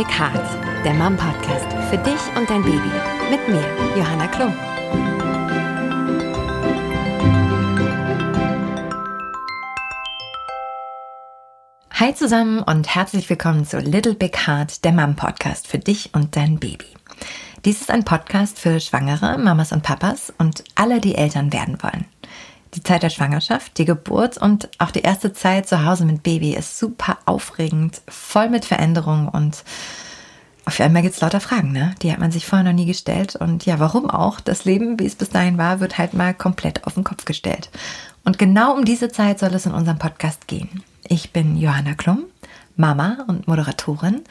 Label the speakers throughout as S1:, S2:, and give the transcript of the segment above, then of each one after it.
S1: Big Heart, der Mom Podcast für dich und dein Baby. Mit mir, Johanna Klum. Hi zusammen und herzlich willkommen zu Little Big Heart, der Mom Podcast für dich und dein Baby. Dies ist ein Podcast für Schwangere, Mamas und Papas und alle, die Eltern werden wollen. Die Zeit der Schwangerschaft, die Geburt und auch die erste Zeit zu Hause mit Baby ist super aufregend, voll mit Veränderungen und auf einmal gibt es lauter Fragen, ne? Die hat man sich vorher noch nie gestellt. Und ja, warum auch? Das Leben, wie es bis dahin war, wird halt mal komplett auf den Kopf gestellt. Und genau um diese Zeit soll es in unserem Podcast gehen. Ich bin Johanna Klum, Mama und Moderatorin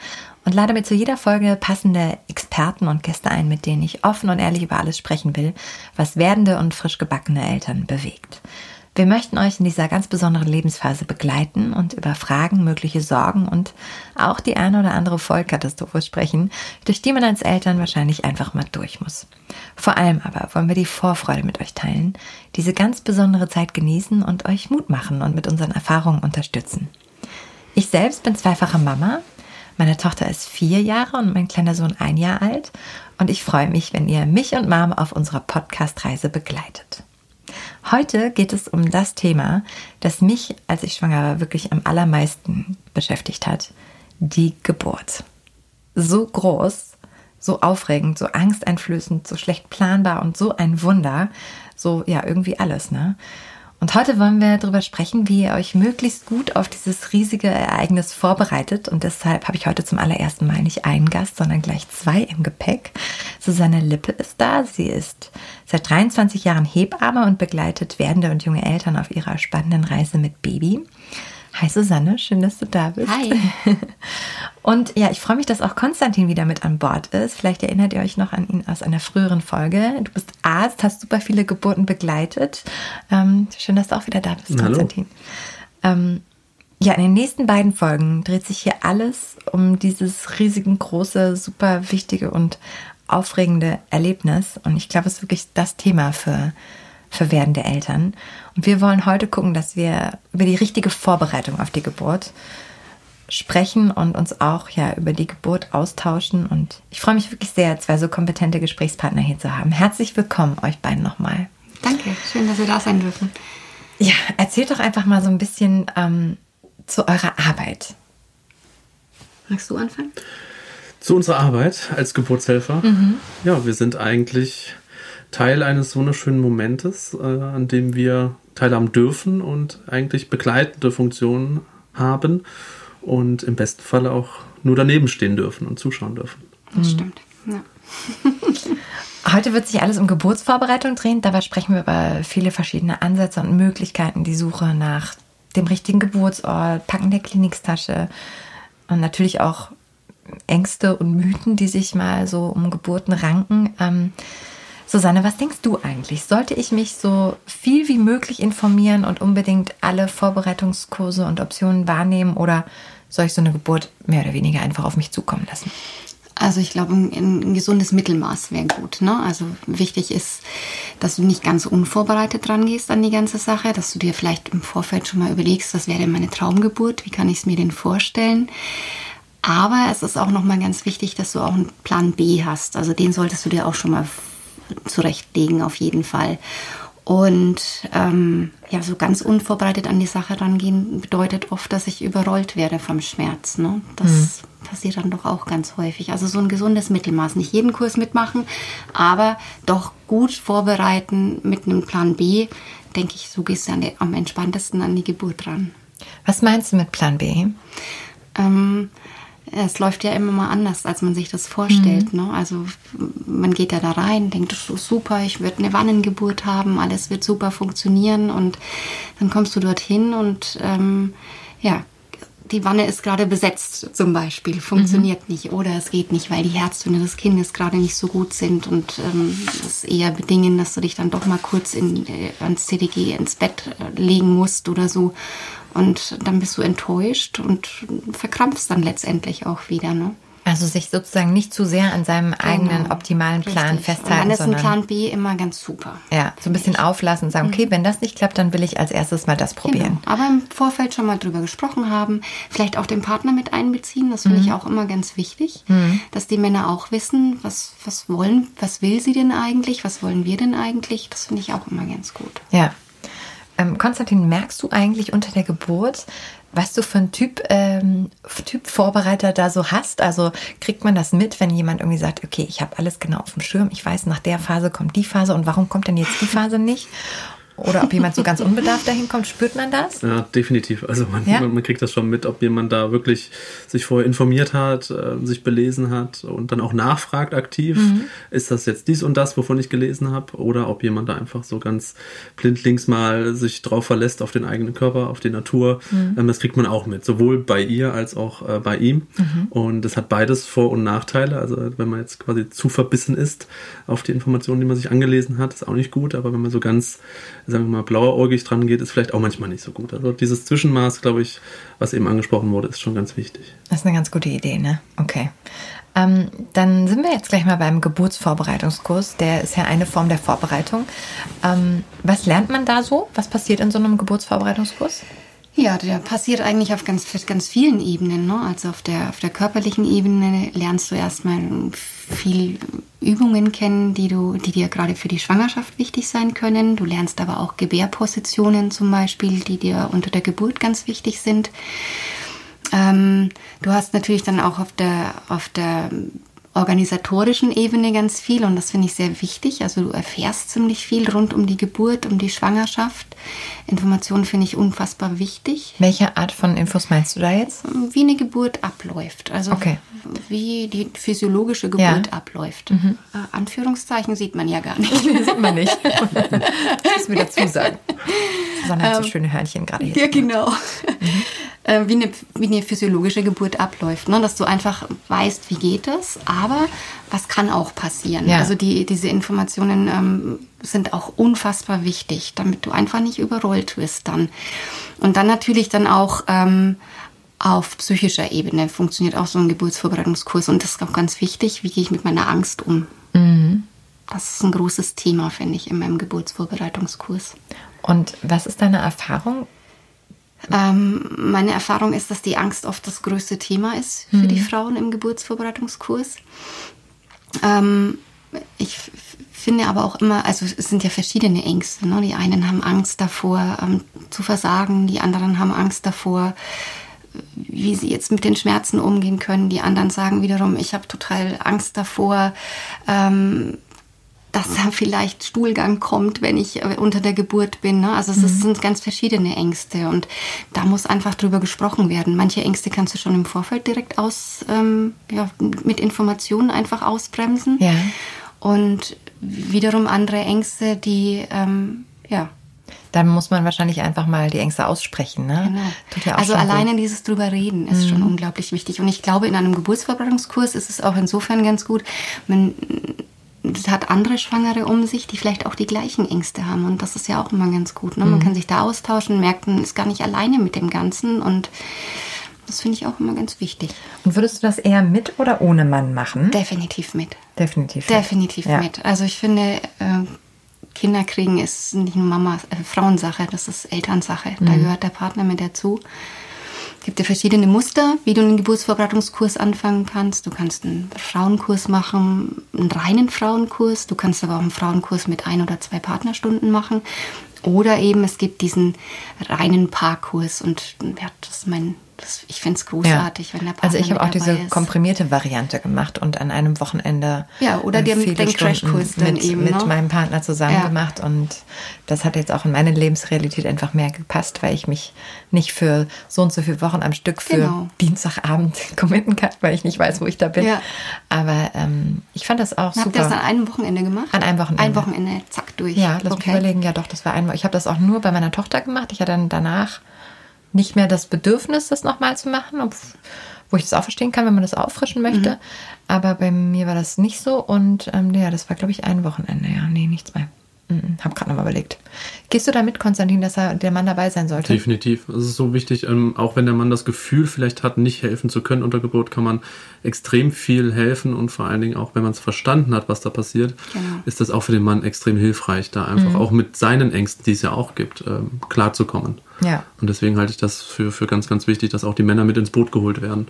S1: und lade mir zu jeder Folge passende Experten und Gäste ein, mit denen ich offen und ehrlich über alles sprechen will, was werdende und frisch gebackene Eltern bewegt. Wir möchten euch in dieser ganz besonderen Lebensphase begleiten und über Fragen, mögliche Sorgen und auch die eine oder andere Vollkatastrophe sprechen, durch die man als Eltern wahrscheinlich einfach mal durch muss. Vor allem aber wollen wir die Vorfreude mit euch teilen, diese ganz besondere Zeit genießen und euch Mut machen und mit unseren Erfahrungen unterstützen. Ich selbst bin zweifache Mama. Meine Tochter ist vier Jahre und mein kleiner Sohn ein Jahr alt. Und ich freue mich, wenn ihr mich und Mom auf unserer Podcast-Reise begleitet. Heute geht es um das Thema, das mich, als ich schwanger war, wirklich am allermeisten beschäftigt hat. Die Geburt. So groß, so aufregend, so angsteinflößend, so schlecht planbar und so ein Wunder. So, ja, irgendwie alles, ne? Und heute wollen wir darüber sprechen, wie ihr euch möglichst gut auf dieses riesige Ereignis vorbereitet. Und deshalb habe ich heute zum allerersten Mal nicht einen Gast, sondern gleich zwei im Gepäck. Susanne Lippe ist da. Sie ist seit 23 Jahren Hebamme und begleitet werdende und junge Eltern auf ihrer spannenden Reise mit Baby. Hi Susanne, schön, dass du da bist.
S2: Hi.
S1: Und ja, ich freue mich, dass auch Konstantin wieder mit an Bord ist. Vielleicht erinnert ihr euch noch an ihn aus einer früheren Folge. Du bist Arzt, hast super viele Geburten begleitet. Ähm, schön, dass du auch wieder da bist,
S3: Hallo.
S1: Konstantin. Ähm, ja, in den nächsten beiden Folgen dreht sich hier alles um dieses riesigen, große, super wichtige und aufregende Erlebnis. Und ich glaube, es ist wirklich das Thema für für werdende Eltern. Und wir wollen heute gucken, dass wir über die richtige Vorbereitung auf die Geburt sprechen und uns auch ja über die Geburt austauschen. Und ich freue mich wirklich sehr, zwei so kompetente Gesprächspartner hier zu haben. Herzlich willkommen euch beiden nochmal.
S2: Danke, schön, dass wir da sein dürfen.
S1: Ja, erzählt doch einfach mal so ein bisschen ähm, zu eurer Arbeit.
S2: Magst du anfangen?
S3: Zu unserer Arbeit als Geburtshelfer. Ja, wir sind eigentlich Teil eines wunderschönen Momentes, äh, an dem wir teilhaben dürfen und eigentlich begleitende Funktionen haben und im besten Falle auch nur daneben stehen dürfen und zuschauen dürfen.
S2: Das stimmt. Ja.
S1: Heute wird sich alles um Geburtsvorbereitung drehen. Dabei sprechen wir über viele verschiedene Ansätze und Möglichkeiten, die Suche nach dem richtigen Geburtsort, Packen der Kliniktasche und natürlich auch Ängste und Mythen, die sich mal so um Geburten ranken. Ähm, Susanne, was denkst du eigentlich? Sollte ich mich so viel wie möglich informieren und unbedingt alle Vorbereitungskurse und Optionen wahrnehmen oder soll ich so eine Geburt mehr oder weniger einfach auf mich zukommen lassen?
S2: Also ich glaube, ein, ein gesundes Mittelmaß wäre gut. Ne? Also wichtig ist, dass du nicht ganz unvorbereitet rangehst an die ganze Sache, dass du dir vielleicht im Vorfeld schon mal überlegst, was wäre meine Traumgeburt, wie kann ich es mir denn vorstellen. Aber es ist auch nochmal ganz wichtig, dass du auch einen Plan B hast. Also den solltest du dir auch schon mal zurechtlegen, auf jeden Fall. Und ähm, ja, so ganz unvorbereitet an die Sache rangehen, bedeutet oft, dass ich überrollt werde vom Schmerz. Ne? Das passiert dann doch auch ganz häufig. Also so ein gesundes Mittelmaß. Nicht jeden Kurs mitmachen, aber doch gut vorbereiten mit einem Plan B. Denke ich, so gehst du die, am entspanntesten an die Geburt ran.
S1: Was meinst du mit Plan B?
S2: Ähm, es läuft ja immer mal anders, als man sich das vorstellt. Ne? Also man geht ja da rein, denkt, das ist super, ich werde eine Wannengeburt haben, alles wird super funktionieren und dann kommst du dorthin und ähm, ja, die Wanne ist gerade besetzt zum Beispiel, funktioniert nicht oder es geht nicht, weil die Herztöne des Kindes gerade nicht so gut sind und ähm, das eher bedingen, dass du dich dann doch mal kurz in, äh, ans CDG ins Bett äh, legen musst oder so und dann bist du enttäuscht und verkrampfst dann letztendlich auch wieder. Ne?
S1: Also sich sozusagen nicht zu sehr an seinem eigenen
S2: Genau.
S1: optimalen Plan
S2: Richtig.
S1: festhalten,
S2: Und dann ist ein Plan B immer ganz super.
S1: ja, so ein bisschen auflassen und sagen, okay, wenn das nicht klappt, dann will ich als erstes mal das probieren.
S2: Genau. Aber im Vorfeld schon mal drüber gesprochen haben, vielleicht auch den Partner mit einbeziehen, das finde
S1: Mhm.
S2: ich auch immer ganz wichtig, dass die Männer auch wissen, was, was wollen, was will sie denn eigentlich, was wollen wir denn eigentlich, das finde ich auch immer ganz gut.
S1: Ja. Ähm, Konstantin, merkst du eigentlich unter der Geburt, was du für ein Typ, ähm, Typ Vorbereiter da so hast? Also kriegt man das mit, wenn jemand irgendwie sagt, okay, ich habe alles genau auf dem Schirm, ich weiß, nach der Phase kommt die Phase und warum kommt denn jetzt die Phase nicht? Oder ob jemand so ganz unbedarft dahin kommt, spürt man das?
S3: Ja, definitiv. Also man,
S1: Ja?
S3: man, kriegt das schon mit, ob jemand da wirklich sich vorher informiert hat, äh, sich belesen hat und dann auch nachfragt aktiv,
S1: Mhm.
S3: ist das jetzt dies und das, wovon ich gelesen habe, oder ob jemand da einfach so ganz blindlings mal sich drauf verlässt auf den eigenen Körper, auf die Natur.
S1: Mhm.
S3: Ähm, das kriegt man auch mit, sowohl bei ihr als auch äh, bei ihm.
S1: Mhm.
S3: Und es hat beides Vor- und Nachteile. Also wenn man jetzt quasi zu verbissen ist auf die Informationen, die man sich angelesen hat, ist auch nicht gut. Aber wenn man so ganz, sagen wir mal, blauäugig dran geht, ist vielleicht auch manchmal nicht so gut. Also dieses Zwischenmaß, glaube ich, was eben angesprochen wurde, ist schon ganz wichtig.
S1: Das ist eine ganz gute Idee, ne? Okay. Ähm, dann sind wir jetzt gleich mal beim Geburtsvorbereitungskurs. Der ist ja eine Form der Vorbereitung. Ähm, was lernt man da so? Was passiert in so einem Geburtsvorbereitungskurs?
S2: Ja, der passiert eigentlich auf ganz, ganz vielen Ebenen. Ne? Also auf der, auf der körperlichen Ebene lernst du erstmal viel Übungen kennen, die, du, die dir gerade für die Schwangerschaft wichtig sein können. Du lernst aber auch Gebärpositionen zum Beispiel, die dir unter der Geburt ganz wichtig sind. Ähm, du hast natürlich dann auch auf der, auf der organisatorischen Ebene ganz viel und das finde ich sehr wichtig. Also du erfährst ziemlich viel rund um die Geburt, um die Schwangerschaft. Informationen finde ich unfassbar wichtig.
S1: Welche Art von Infos meinst du da jetzt?
S2: Wie eine Geburt abläuft. Also
S1: Okay.
S2: wie die physiologische Geburt
S1: Ja.
S2: abläuft. Äh, Anführungszeichen sieht man ja gar nicht.
S1: sieht man nicht. Das müssen wir dazu sagen. Susanne hat so schöne Hörnchen gerade hier.
S2: Ja, genau. Äh, wie, eine, wie eine physiologische Geburt abläuft. Ne? Dass du einfach weißt, wie geht es, aber was kann auch passieren.
S1: Ja.
S2: Also die, diese Informationen ähm, sind auch unfassbar wichtig, damit du einfach nicht überrollt wirst dann. Und dann natürlich dann auch ähm, auf psychischer Ebene funktioniert auch so ein Geburtsvorbereitungskurs. Und das ist auch ganz wichtig, wie gehe ich mit meiner Angst um. Das ist ein großes Thema, finde ich, in meinem Geburtsvorbereitungskurs.
S1: Und was ist deine Erfahrung?
S2: Ähm, meine Erfahrung ist, dass die Angst oft das größte Thema ist für die Frauen im Geburtsvorbereitungskurs. Ähm, ich finde aber auch immer, also es sind ja verschiedene Ängste. Ne? Die einen haben Angst davor ähm, zu versagen, die anderen haben Angst davor, wie sie jetzt mit den Schmerzen umgehen können. Die anderen sagen wiederum, ich habe total Angst davor, ähm, dass da vielleicht Stuhlgang kommt, wenn ich äh, unter der Geburt bin. Ne? Also es ist- sind ganz verschiedene Ängste und da muss einfach drüber gesprochen werden. Manche Ängste kannst du schon im Vorfeld direkt aus, ähm, ja, mit Informationen einfach ausbremsen.
S1: Ja.
S2: Und wiederum andere Ängste, die, ähm, ja,
S1: Dann muss man wahrscheinlich einfach mal die Ängste aussprechen, ne?
S2: Genau.
S1: Tut ja auch
S2: also
S1: gut.
S2: alleine dieses drüber reden ist schon unglaublich wichtig. Und ich glaube, in einem Geburtsvorbereitungskurs ist es auch insofern ganz gut, man hat andere Schwangere um sich, die vielleicht auch die gleichen Ängste haben. Und das ist ja auch immer ganz gut. Ne? Man kann sich da austauschen, merkt, man ist gar nicht alleine mit dem Ganzen. Und das finde ich auch immer ganz wichtig.
S1: Und würdest du das eher mit oder ohne Mann machen?
S2: Definitiv mit.
S1: Definitiv. mit.
S2: Definitiv
S1: Ja.
S2: mit. Also ich finde, äh, Kinder kriegen ist nicht nur Mama, äh, Frauensache, das ist Elternsache. Da
S1: Mhm.
S2: gehört der Partner mit dazu. Es gibt ja verschiedene Muster, wie du einen Geburtsvorbereitungskurs anfangen kannst. Du kannst einen Frauenkurs machen, einen reinen Frauenkurs. Du kannst aber auch einen Frauenkurs mit ein oder zwei Partnerstunden machen. Oder eben, es gibt diesen reinen Paarkurs. Und ja, das ist mein, das, ich finde es großartig, wenn der Partner
S1: Also ich habe
S2: mit
S1: auch diese
S2: ist.
S1: komprimierte Variante gemacht und an einem Wochenende
S2: Ja, oder
S1: äh,
S2: den-
S1: viele
S2: den Crashkurs dann
S1: mit,
S2: eben,
S1: mit
S2: ne?
S1: meinem Partner zusammen
S2: Ja.
S1: gemacht und das hat jetzt auch in meine Lebensrealität einfach mehr gepasst, weil ich mich nicht für so und so viele Wochen am Stück für
S2: Genau.
S1: Dienstagabend committen kann, weil ich nicht weiß, wo ich da bin.
S2: Ja.
S1: Aber ähm, ich fand das auch
S2: Habt ihr
S1: super.
S2: das an einem Wochenende gemacht?
S1: An einem Wochenende.
S2: Ein Wochenende, zack, durch.
S1: Ja, lass mich überlegen. Ja, doch, das war einmal. Ich habe das auch nur bei meiner Tochter gemacht. Ich hatte dann danach nicht mehr das Bedürfnis, das nochmal zu machen, ob, wo ich das auch verstehen kann, wenn man das auffrischen möchte. Aber bei mir war das nicht so. Und ähm, ja, das war, glaube ich, ein Wochenende. Ja, nee, nichts mehr. Mhm, hab gerade nochmal überlegt. Gehst du damit, Konstantin, dass er, der Mann dabei sein sollte?
S3: Definitiv. Es ist so wichtig, ähm, auch wenn der Mann das Gefühl vielleicht hat, nicht helfen zu können unter Geburt, kann man extrem viel helfen und vor allen Dingen auch, wenn man es verstanden hat, was da passiert,
S2: Genau.
S3: ist das auch für den Mann extrem hilfreich, da einfach auch mit seinen Ängsten, die es ja auch gibt, ähm, klarzukommen.
S1: Ja.
S3: Und deswegen halte ich das für, für ganz, ganz wichtig, dass auch die Männer mit ins Boot geholt werden.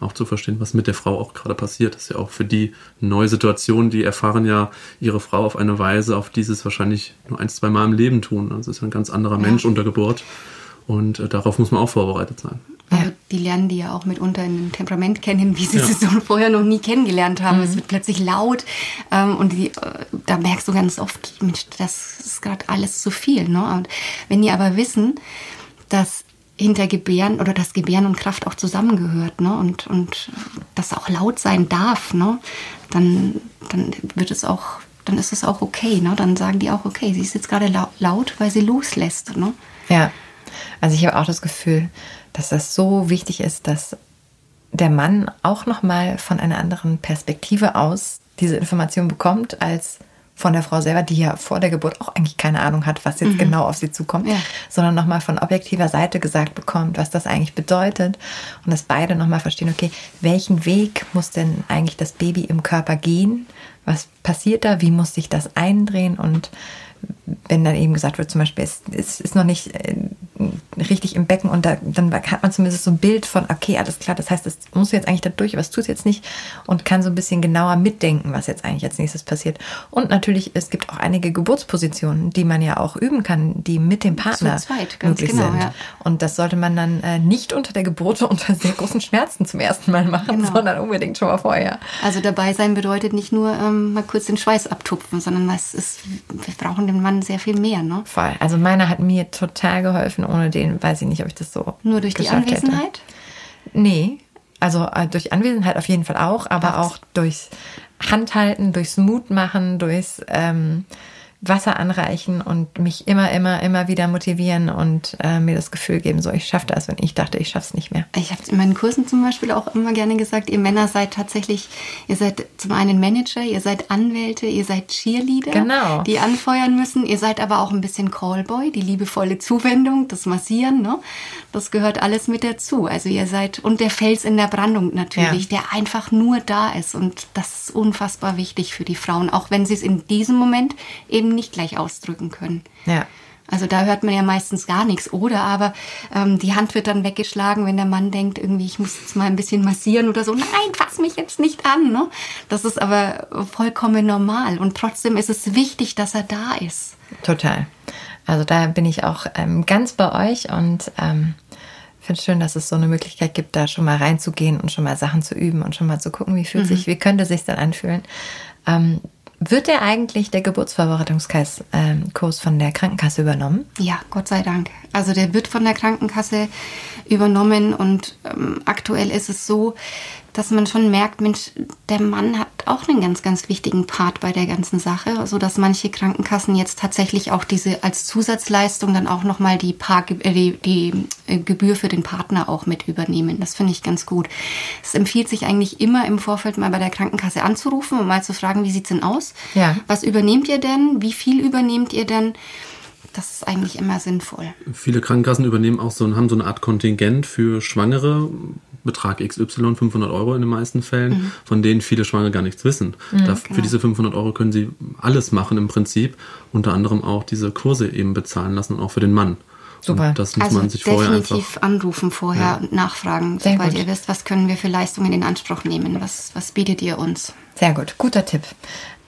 S3: Auch zu verstehen, was mit der Frau auch gerade passiert. Das ist ja auch für die eine neue Situation. Die erfahren ja ihre Frau auf eine Weise, auf die sie es wahrscheinlich nur ein, zwei Mal im Leben tun. Also es ist ja ein ganz anderer Mensch unter Geburt. Und äh, darauf muss man auch vorbereitet sein.
S2: Also die lernen die ja auch mitunter in einem Temperament kennen, wie sie sie so vorher noch nie kennengelernt haben. Es wird plötzlich laut ähm, und die, äh, da merkst du ganz oft, Mensch, das ist gerade alles zu viel. Ne? Und wenn die aber wissen, dass hinter Gebären oder dass Gebären und Kraft auch zusammengehört ne? und, und das auch laut sein darf, ne? dann, dann wird es auch, dann ist es auch okay. Ne? Dann sagen die auch, okay, sie ist jetzt gerade lau- laut, weil sie loslässt. Ne?
S1: Ja, also ich habe auch das Gefühl, dass das so wichtig ist, dass der Mann auch noch mal von einer anderen Perspektive aus diese Information bekommt als von der Frau selber, die ja vor der Geburt auch eigentlich keine Ahnung hat, was jetzt genau auf sie zukommt,
S2: Ja.
S1: sondern noch mal von objektiver Seite gesagt bekommt, was das eigentlich bedeutet und dass beide noch mal verstehen, okay, welchen Weg muss denn eigentlich das Baby im Körper gehen? Was passiert da? Wie muss sich das eindrehen und wenn dann eben gesagt wird, zum Beispiel, es, es ist noch nicht äh, richtig im Becken und da, dann hat man zumindest so ein Bild von, okay, alles klar, das heißt, es muss jetzt eigentlich da durch, aber es tut es jetzt nicht und kann so ein bisschen genauer mitdenken, was jetzt eigentlich als nächstes passiert. Und natürlich, es gibt auch einige Geburtspositionen, die man ja auch üben kann, die mit dem Partner
S2: zweit, ganz
S1: möglich
S2: genau,
S1: sind.
S2: ja.
S1: Und das sollte man dann äh, nicht unter der Geburt unter sehr großen Schmerzen zum ersten Mal machen,
S2: Genau.
S1: sondern unbedingt schon mal vorher.
S2: Also dabei sein bedeutet nicht nur ähm, mal kurz den Schweiß abtupfen, sondern es ist, wir brauchen den Mann sehr viel mehr, ne?
S1: Voll. Also meiner hat mir total geholfen. Ohne den weiß ich nicht, ob ich das so
S2: Nur durch die
S1: geschafft hätte.
S2: Anwesenheit.
S1: Nee, also äh, durch Anwesenheit auf jeden Fall auch, aber auch durchs Handhalten, durchs Mutmachen, durchs ähm, Wasser anreichen und mich immer, immer, immer wieder motivieren und äh, mir das Gefühl geben, so ich schaffe das, wenn ich dachte, ich schaffe es nicht mehr.
S2: Ich habe in meinen Kursen zum Beispiel auch immer gerne gesagt, ihr Männer seid tatsächlich, ihr seid zum einen Manager, ihr seid Anwälte, ihr seid Cheerleader,
S1: Genau.
S2: die anfeuern müssen. Ihr seid aber auch ein bisschen Callboy, die liebevolle Zuwendung, das Massieren, ne? Das gehört alles mit dazu. Also ihr seid, und der Fels in der Brandung natürlich, der einfach nur da ist. Und das ist unfassbar wichtig für die Frauen, auch wenn sie es in diesem Moment eben nicht gleich ausdrücken können.
S1: Ja.
S2: Also da hört man ja meistens gar nichts. Oder aber ähm, die Hand wird dann weggeschlagen, wenn der Mann denkt, irgendwie, ich muss jetzt mal ein bisschen massieren oder so. Nein, fass mich jetzt nicht an. Ne? Das ist aber vollkommen normal. Und trotzdem ist es wichtig, dass er da ist.
S1: Total. Also da bin ich auch ähm, ganz bei euch und ähm, finde es schön, dass es so eine Möglichkeit gibt, da schon mal reinzugehen und schon mal Sachen zu üben und schon mal zu gucken, wie fühlt sich, wie könnte sich dann anfühlen. Ähm, wird der eigentlich der Geburtsvorbereitungskurs ähm, von der Krankenkasse übernommen?
S2: Ja, Gott sei Dank. Also der wird von der Krankenkasse übernommen und ähm, aktuell ist es so, dass man schon merkt, Mensch, der Mann hat auch einen ganz, ganz wichtigen Part bei der ganzen Sache, so dass manche Krankenkassen jetzt tatsächlich auch diese als Zusatzleistung dann auch noch mal die, Paar, äh, die, die äh, Gebühr für den Partner auch mit übernehmen. Das finde ich ganz gut. Es empfiehlt sich eigentlich immer im Vorfeld mal bei der Krankenkasse anzurufen und mal zu fragen, wie sieht's denn aus?
S1: Ja.
S2: Was übernehmt ihr denn? Wie viel übernehmt ihr denn? Das ist eigentlich immer sinnvoll.
S3: Viele Krankenkassen übernehmen auch so, haben so eine Art Kontingent für Schwangere, Betrag XY, 500 Euro in den meisten Fällen, von denen viele Schwangere gar nichts wissen. da, Für diese 500 Euro können sie alles machen im Prinzip, unter anderem auch diese Kurse eben bezahlen lassen und auch für den Mann.
S1: Super.
S3: Und das muss
S2: Also
S3: man sich vorher einfach
S2: definitiv anrufen vorher und nachfragen,
S1: Sehr
S2: sobald
S1: gut.
S2: ihr wisst, was können wir für Leistungen in Anspruch nehmen, was, was bietet ihr uns.
S1: Sehr gut, guter Tipp.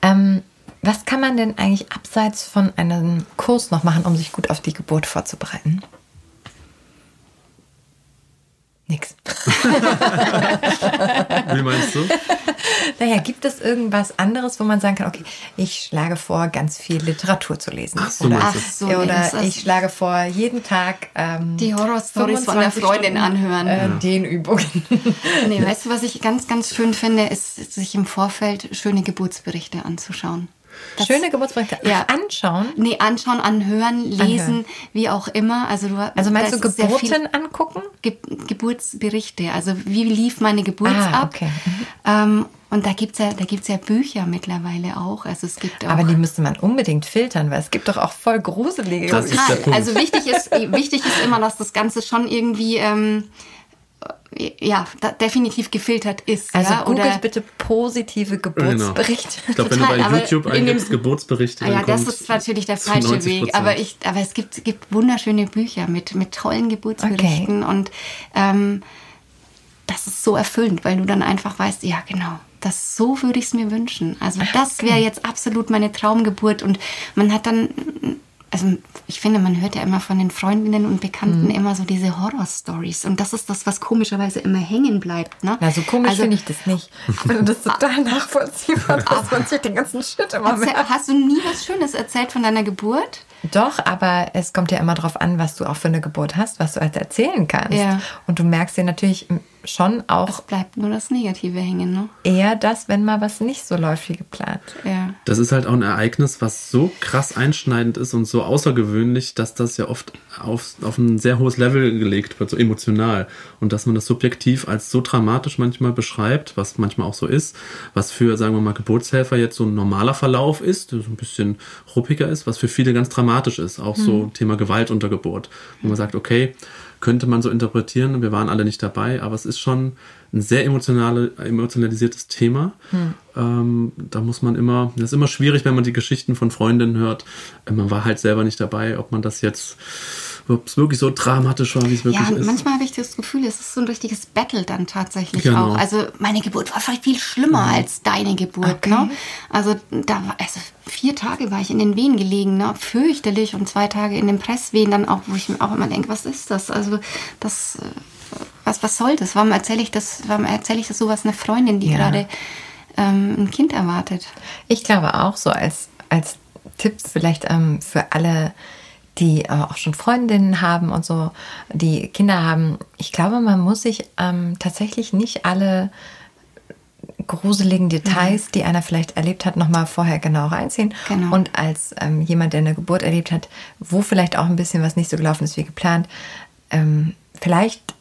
S1: Ähm, was kann man denn eigentlich abseits von einem Kurs noch machen, um sich gut auf die Geburt vorzubereiten? Nix.
S3: Wie meinst du?
S1: Naja, gibt es irgendwas anderes, wo man sagen kann, okay, ich schlage vor, ganz viel Literatur zu lesen.
S3: Ach so,
S1: oder.
S2: Ach so,
S1: oder ich schlage vor, jeden Tag ähm,
S2: Die Horrorstories von der
S1: 25
S2: Freundin
S1: Stunden,
S2: anhören.
S1: Äh, Dehnübungen.
S2: Nee, weißt du, was ich ganz, ganz schön finde, ist, sich im Vorfeld schöne Geburtsberichte anzuschauen. Das-
S1: Schöne Geburtsberichte
S2: Ja.
S1: anschauen.
S2: Nee, anschauen, anhören, lesen,
S1: Anhören.
S2: wie auch immer. Also, du,
S1: Also meinst du Geburten angucken?
S2: Ge Geburtsberichte, also wie lief meine Geburt
S1: Ah,
S2: ab.
S1: okay.
S2: Ähm, Und da gibt's ja, da gibt's ja Bücher mittlerweile auch. Also es gibt auch.
S1: Aber die müsste man unbedingt filtern, weil es gibt doch auch voll gruselige.
S3: Das ist der
S2: Total.
S3: Punkt.
S2: Also wichtig ist, wichtig ist immer, dass das Ganze schon irgendwie ähm, ja definitiv gefiltert ist.
S1: Also
S2: ja?
S1: googelt bitte positive
S3: Genau.
S1: Geburtsberichte.
S3: Ich glaube, wenn du bei YouTube eingibst Geburtsberichte,
S2: Ah ja, das ist natürlich der falsche
S3: 90%.
S2: Weg. Aber ich, aber es gibt, gibt wunderschöne Bücher mit, mit tollen Geburtsberichten und ähm, das ist so erfüllend, weil du dann einfach weißt, ja genau, das so würde ich es mir wünschen. Also das wäre jetzt absolut meine Traumgeburt und man hat dann also ich finde, man hört ja immer von den Freundinnen und Bekannten immer so diese Horror-Stories. Und das ist das, was komischerweise immer hängen bleibt. Ne?
S1: Na, so komisch
S2: Also-
S1: finde ich das nicht. Ich finde das total nachvollziehbar, dass man sich den ganzen Shit immer
S2: Erzähl-
S1: merkt.
S2: Hast du nie was Schönes erzählt von deiner Geburt?
S1: Doch, aber es kommt ja immer darauf an, was du auch für eine Geburt hast, was du halt erzählen kannst.
S2: Ja.
S1: Und du merkst dir natürlich schon auch
S2: Es bleibt nur das Negative hängen, ne?
S1: eher das, wenn mal was nicht so läuft wie geplant.
S2: Ja.
S3: Das ist halt auch ein Ereignis, was so krass einschneidend ist und so außergewöhnlich, dass das ja oft auf, auf ein sehr hohes Level gelegt wird, so emotional. Und dass man das subjektiv als so dramatisch manchmal beschreibt, was manchmal auch so ist, was für, sagen wir mal, Geburtshelfer jetzt so ein normaler Verlauf ist, der so ein bisschen ruppiger ist, was für viele ganz dramatisch ist. Auch so Thema Gewalt unter Geburt. Wo man sagt, okay, könnte man so interpretieren, wir waren alle nicht dabei, aber es ist schon ein sehr emotionale, emotionalisiertes Thema. Ähm, da muss man immer, das ist immer schwierig, wenn man die Geschichten von Freundinnen hört. Man war halt selber nicht dabei, ob man das jetzt, ob es wirklich so dramatisch war, wie es wirklich
S2: Ja,
S3: ist.
S2: manchmal habe ich das Gefühl, es ist so ein richtiges Battle dann tatsächlich
S3: Genau.
S2: auch. Also meine Geburt war vielleicht viel schlimmer als deine Geburt. Ne? Also da war, also vier Tage war ich in den Wehen gelegen, ne? fürchterlich und zwei Tage in den Presswehen dann auch, wo ich mir auch immer denke, was ist das? Also das, äh, was, was soll das? Warum erzähle ich das? Warum erzähle ich das sowas einer Freundin, die
S1: Ja.
S2: gerade ähm, ein Kind erwartet?
S1: Ich glaube auch so als, als Tipp vielleicht ähm, für alle, die äh, auch schon Freundinnen haben und so, die Kinder haben. Ich glaube, man muss sich ähm, tatsächlich nicht alle gruseligen Details, die einer vielleicht erlebt hat, nochmal vorher genau reinziehen.
S2: Genau.
S1: Und als ähm, jemand, der eine Geburt erlebt hat, wo vielleicht auch ein bisschen was nicht so gelaufen ist wie geplant, ähm, vielleicht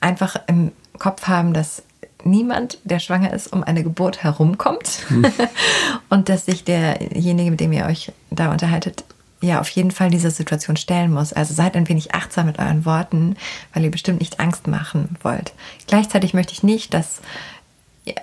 S1: einfach im Kopf haben, dass niemand, der schwanger ist, um eine Geburt herumkommt und dass sich derjenige, mit dem ihr euch da unterhaltet, ja auf jeden Fall dieser Situation stellen muss. Also seid ein wenig achtsam mit euren Worten, weil ihr bestimmt nicht Angst machen wollt. Gleichzeitig möchte ich nicht, dass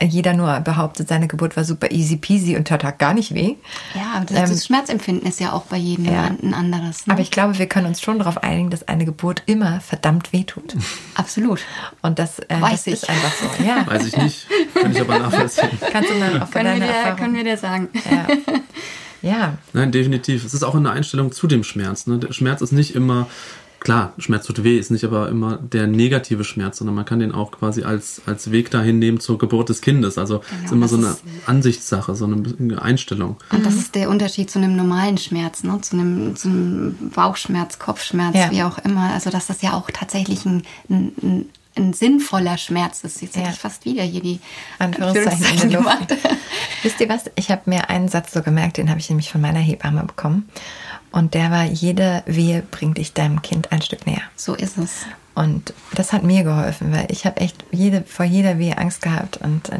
S1: jeder nur behauptet, seine Geburt war super easy peasy und tat gar nicht weh.
S2: Ja, aber das,
S1: Ähm,
S2: das Schmerzempfinden ist ja auch bei jedem
S1: ja.
S2: ein anderes. Ne?
S1: Aber ich glaube, wir können uns schon darauf einigen, dass eine Geburt immer verdammt weh tut.
S2: Absolut.
S1: Und das, äh,
S2: Weiß
S1: das
S2: ich.
S1: ist einfach so. Ja,
S3: Weiß ich nicht, kann ich aber nachvollziehen.
S1: kannst du dann auch von
S2: Können wir, dir,
S1: Erfahrung...
S2: können wir dir sagen.
S1: ja. ja,
S3: Nein, definitiv. Es ist auch eine Einstellung zu dem Schmerz. Ne? Der Schmerz ist nicht immer, klar, Schmerz tut weh, ist nicht aber immer der negative Schmerz, sondern man kann den auch quasi als, als Weg dahin nehmen zur Geburt des Kindes. Also es ist immer so eine
S2: ist-
S3: Ansichtssache, so eine, Einstellung.
S2: Und das ist der Unterschied zu einem normalen Schmerz, ne? zu, einem, zu einem Bauchschmerz, Kopfschmerz,
S1: Ja.
S2: wie auch immer. Also dass das ja auch tatsächlich ein, ein, ein, ein sinnvoller Schmerz ist. Jetzt hätte
S1: Ja.
S2: ich fast wieder hier die
S1: Anführungszeichen in der Luft. Wisst ihr was? Ich habe mir einen Satz so gemerkt, den habe ich nämlich von meiner Hebamme bekommen. Und der war, jede Wehe bringt dich deinem Kind ein Stück näher.
S2: So ist es.
S1: Und das hat mir geholfen, weil ich habe echt jede, vor jeder Wehe Angst gehabt. Und, äh,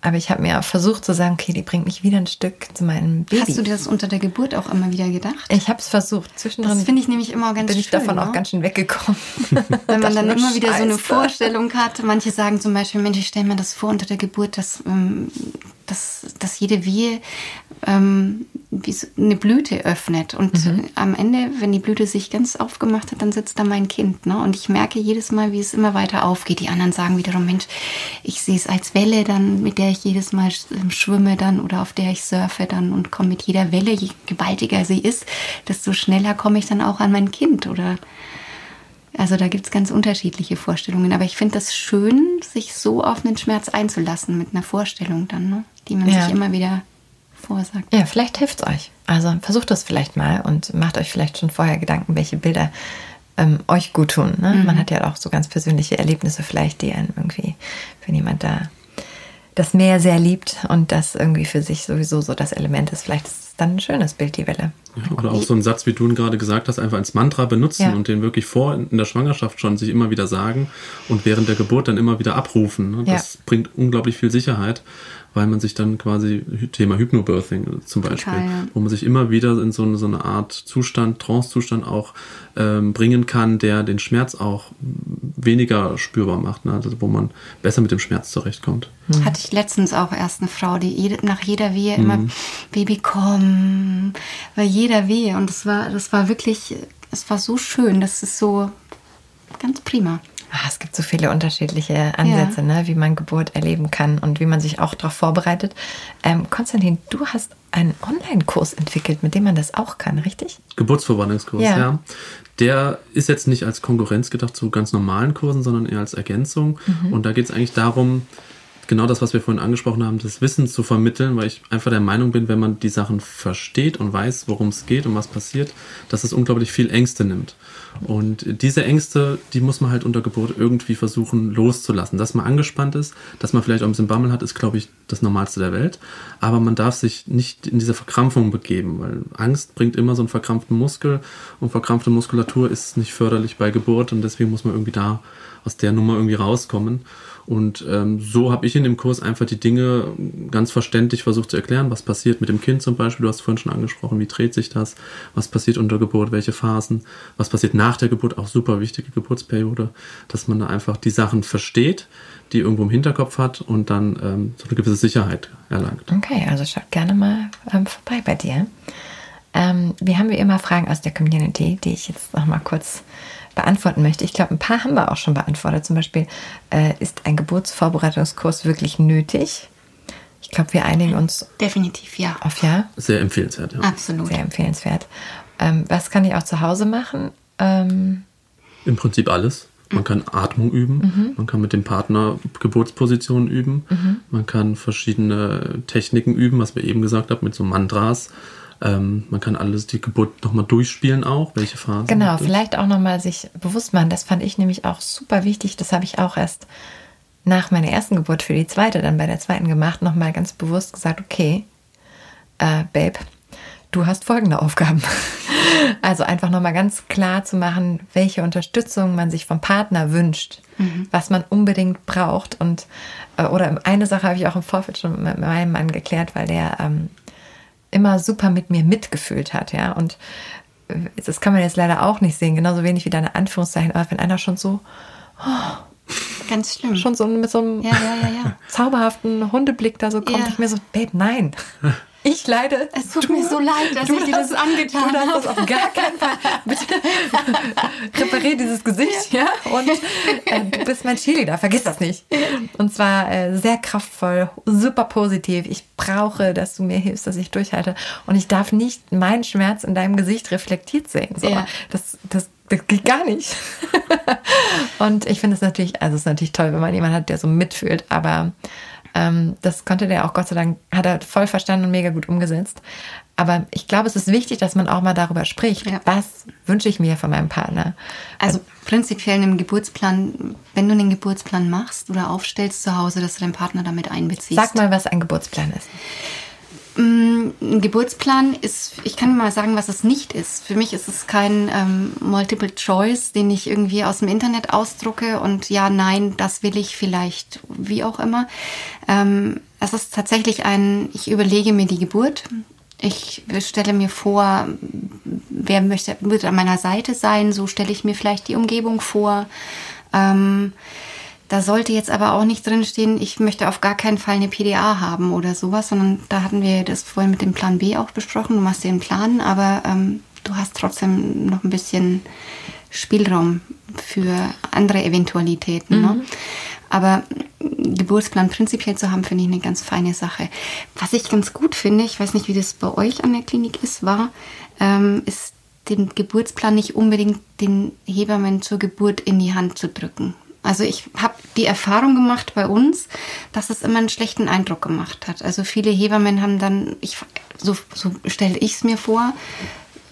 S1: aber ich habe mir auch versucht zu sagen, okay, die bringt mich wieder ein Stück zu meinem Baby.
S2: Hast du dir das unter der Geburt auch immer wieder gedacht?
S1: ich habe es versucht. Zwischendrin
S2: Das finde ich nämlich immer ganz
S1: bin ich
S2: schön.
S1: davon
S2: ne?
S1: auch ganz schön weggekommen.
S2: Wenn man dann immer wieder so eine
S1: Scheiße.
S2: Vorstellung hat. Manche sagen zum Beispiel, Mensch, ich stelle mir das vor unter der Geburt, dass, ähm, dass, dass jede Wehe ähm, wie so eine Blüte öffnet. Und
S1: Mhm.
S2: am Ende, wenn die Blüte sich ganz aufgemacht hat, dann sitzt da mein Kind. Ne? Und ich merke jedes Mal, wie es immer weiter aufgeht. Die anderen sagen wiederum, Mensch, ich sehe es als Welle dann, mit der ich jedes Mal sch- schwimme dann oder auf der ich surfe dann und komme mit jeder Welle, je gewaltiger sie ist, desto schneller komme ich dann auch an mein Kind oder also da gibt es ganz unterschiedliche Vorstellungen. Aber ich finde das schön, sich so auf einen Schmerz einzulassen mit einer Vorstellung dann, ne? die man
S1: Ja.
S2: sich immer wieder vorsagt.
S1: Ja, vielleicht hilft es euch. Also versucht das vielleicht mal und macht euch vielleicht schon vorher Gedanken, welche Bilder ähm, euch gut tun. Ne?
S2: Mhm.
S1: Man hat ja auch so ganz persönliche Erlebnisse vielleicht, die einen irgendwie, wenn jemand da das Meer sehr liebt und das irgendwie für sich sowieso so das Element ist, vielleicht ist dann ein schönes Bild, die Welle.
S3: Ja, oder auch so ein Satz, wie du ihn gerade gesagt hast, einfach als Mantra benutzen ja. und den wirklich vor in der Schwangerschaft schon sich immer wieder sagen und während der Geburt dann immer wieder abrufen. Ne? Das ja. bringt unglaublich viel Sicherheit weil man sich dann quasi, Thema Hypnobirthing zum Beispiel, Total, ja. wo man sich immer wieder in so eine, so eine Art Zustand, Trance-Zustand auch ähm, bringen kann, der den Schmerz auch weniger spürbar macht, ne? also wo man besser mit dem Schmerz zurechtkommt.
S2: Mhm. Hatte ich letztens auch erst eine Frau, die jede, nach jeder Wehe immer, mhm. Baby komm, bei jeder Wehe und das war, das war wirklich, es war so schön, das ist so ganz prima.
S1: Ah, es gibt so viele unterschiedliche Ansätze, ja. ne, wie man Geburt erleben kann und wie man sich auch darauf vorbereitet. Ähm, Konstantin, du hast einen Online-Kurs entwickelt, mit dem man das auch kann, richtig?
S3: Geburtsvorbereitungskurs, ja. ja. Der ist jetzt nicht als Konkurrenz gedacht zu ganz normalen Kursen, sondern eher als Ergänzung. Mhm. Und da geht es eigentlich darum, genau das, was wir vorhin angesprochen haben, das Wissen zu vermitteln, weil ich einfach der Meinung bin, wenn man die Sachen versteht und weiß, worum es geht und was passiert, dass es unglaublich viel Ängste nimmt. Und diese Ängste, die muss man halt unter Geburt irgendwie versuchen loszulassen. Dass man angespannt ist, dass man vielleicht auch ein bisschen Bammel hat, ist, glaube ich, das Normalste der Welt. Aber man darf sich nicht in diese Verkrampfung begeben, weil Angst bringt immer so einen verkrampften Muskel und verkrampfte Muskulatur ist nicht förderlich bei Geburt und deswegen muss man irgendwie da aus der Nummer irgendwie rauskommen. Und ähm, so habe ich in dem Kurs einfach die Dinge ganz verständlich versucht zu erklären, was passiert mit dem Kind zum Beispiel. Du hast vorhin schon angesprochen, wie dreht sich das, was passiert unter Geburt, welche Phasen, was passiert nach der Geburt, auch super wichtige Geburtsperiode, dass man da einfach die Sachen versteht, die irgendwo im Hinterkopf hat und dann ähm, so eine gewisse Sicherheit erlangt.
S1: Okay, also schaut gerne mal ähm, vorbei bei dir. Ähm, wir haben wie immer Fragen aus der Community, die ich jetzt noch mal kurz beantworten möchte. Ich glaube, ein paar haben wir auch schon beantwortet. Zum Beispiel, äh, ist ein Geburtsvorbereitungskurs wirklich nötig? Ich glaube, wir einigen uns.
S2: Definitiv, ja.
S1: Auf ja?
S3: Sehr empfehlenswert, ja.
S2: Absolut.
S1: Sehr empfehlenswert. Ähm, was kann ich auch zu Hause machen? Ähm
S3: Im Prinzip alles. Man kann Atmung üben, mhm. man kann mit dem Partner Geburtspositionen üben, mhm. man kann verschiedene Techniken üben, was wir eben gesagt haben, mit so Mantras. Ähm, man kann alles die Geburt nochmal durchspielen auch, welche Phasen.
S1: Genau, vielleicht auch nochmal sich bewusst machen. Das fand ich nämlich auch super wichtig. Das habe ich auch erst nach meiner ersten Geburt für die zweite, dann bei der zweiten gemacht, nochmal ganz bewusst gesagt, okay, äh, Babe, du hast folgende Aufgaben. Also einfach nochmal ganz klar zu machen, welche Unterstützung man sich vom Partner wünscht, mhm. was man unbedingt braucht. Und äh, oder eine Sache habe ich auch im Vorfeld schon mit meinem Mann geklärt, weil der ähm, immer super mit mir mitgefühlt hat, ja. Und äh, das kann man jetzt leider auch nicht sehen, genauso wenig wie deine Anführungszeichen, aber wenn einer schon so
S2: oh, ganz schlimm.
S1: schon so mit so einem ja, ja, ja, zauberhaften Hundeblick da so kommt, ich mir so, Babe, nein. Ich leide.
S2: Es tut du, mir so leid, dass ich dir das, angetan habe. Du
S1: darfst das auf gar keinen Fall. Bitte reparier dieses Gesicht, ja? Und äh, du bist mein Cheerleader, vergiss das nicht. Und zwar äh, sehr kraftvoll, super positiv. Ich brauche, dass du mir hilfst, dass ich durchhalte. Und ich darf nicht meinen Schmerz in deinem Gesicht reflektiert sehen. So. Ja. Das, das das geht gar nicht. und ich finde es natürlich, also es ist natürlich toll, wenn man jemanden hat, der so mitfühlt, aber ähm, das konnte der auch Gott sei Dank, hat er voll verstanden und mega gut umgesetzt. Aber ich glaube, es ist wichtig, dass man auch mal darüber spricht. Ja. Was wünsche ich mir von meinem Partner?
S2: Also prinzipiell einen Geburtsplan, wenn du einen Geburtsplan machst oder aufstellst zu Hause, dass du deinen Partner damit einbeziehst.
S1: Sag mal, was ein Geburtsplan ist.
S2: Mm, ein Geburtsplan ist, ich kann mal sagen, was es nicht ist. Für mich ist es kein ähm, Multiple Choice, den ich irgendwie aus dem Internet ausdrucke und ja, nein, das will ich vielleicht, wie auch immer. Ähm, es ist tatsächlich ein, ich überlege mir die Geburt. Ich stelle mir vor, wer möchte, wird an meiner Seite sein, so stelle ich mir vielleicht die Umgebung vor. Ähm, da sollte jetzt aber auch nicht drinstehen, ich möchte auf gar keinen Fall eine PDA haben oder sowas, sondern da hatten wir das vorhin mit dem Plan B auch besprochen. Du machst den Plan, aber ähm, du hast trotzdem noch ein bisschen Spielraum für andere Eventualitäten. Ne? Mhm. Ne? Aber Geburtsplan prinzipiell zu haben, finde ich eine ganz feine Sache. Was ich ganz gut finde, ich weiß nicht, wie das bei euch an der Klinik ist, war, ähm, ist den Geburtsplan nicht unbedingt den Hebammen zur Geburt in die Hand zu drücken. Also ich habe die Erfahrung gemacht bei uns, dass es immer einen schlechten Eindruck gemacht hat. Also viele Hebammen haben dann, ich, so, so stelle ich es mir vor,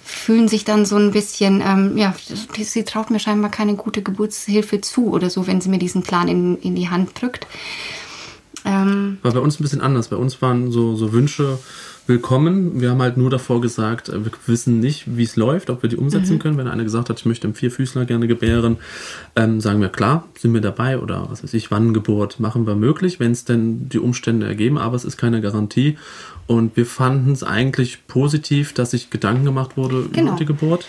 S2: fühlen sich dann so ein bisschen, ähm, ja, sie traut mir scheinbar keine gute Geburtshilfe zu oder so, wenn sie mir diesen Plan in, in die Hand drückt.
S3: Ähm, War bei uns ein bisschen anders. Bei uns waren so, so Wünsche, willkommen. Wir haben halt nur davor gesagt, wir wissen nicht, wie es läuft, ob wir die umsetzen mhm. können. Wenn einer gesagt hat, ich möchte im Vierfüßler gerne gebären, ähm, sagen wir klar, sind wir dabei oder was weiß ich, wann Geburt machen wir möglich, wenn es denn die Umstände ergeben, aber es ist keine Garantie. Und wir fanden es eigentlich positiv, dass sich Gedanken gemacht wurde genau. über die Geburt.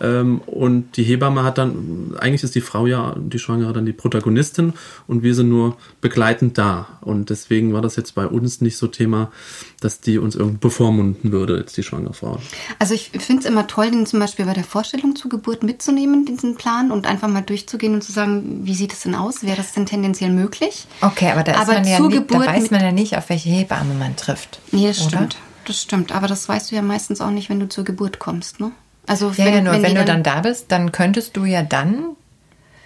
S3: Ähm, und die Hebamme hat dann, eigentlich ist die Frau ja, die Schwangere, dann die Protagonistin und wir sind nur begleitend da. Und deswegen war das jetzt bei uns nicht so Thema, dass die uns irgendwie bevormunden würde, jetzt die schwangere Frau.
S2: Also ich finde es immer toll, den zum Beispiel bei der Vorstellung zur Geburt mitzunehmen, diesen Plan und einfach mal durchzugehen und zu sagen, wie sieht es denn aus? Wäre das denn tendenziell möglich?
S1: Okay, aber da, aber man ja nicht, da weiß man ja nicht, auf welche Hebamme man trifft.
S2: Nee, das oder? stimmt. Das stimmt. Aber das weißt du ja meistens auch nicht, wenn du zur Geburt kommst, ne?
S1: Also ja, wenn, ja, nur wenn, wenn du dann, dann da bist, dann könntest du ja dann,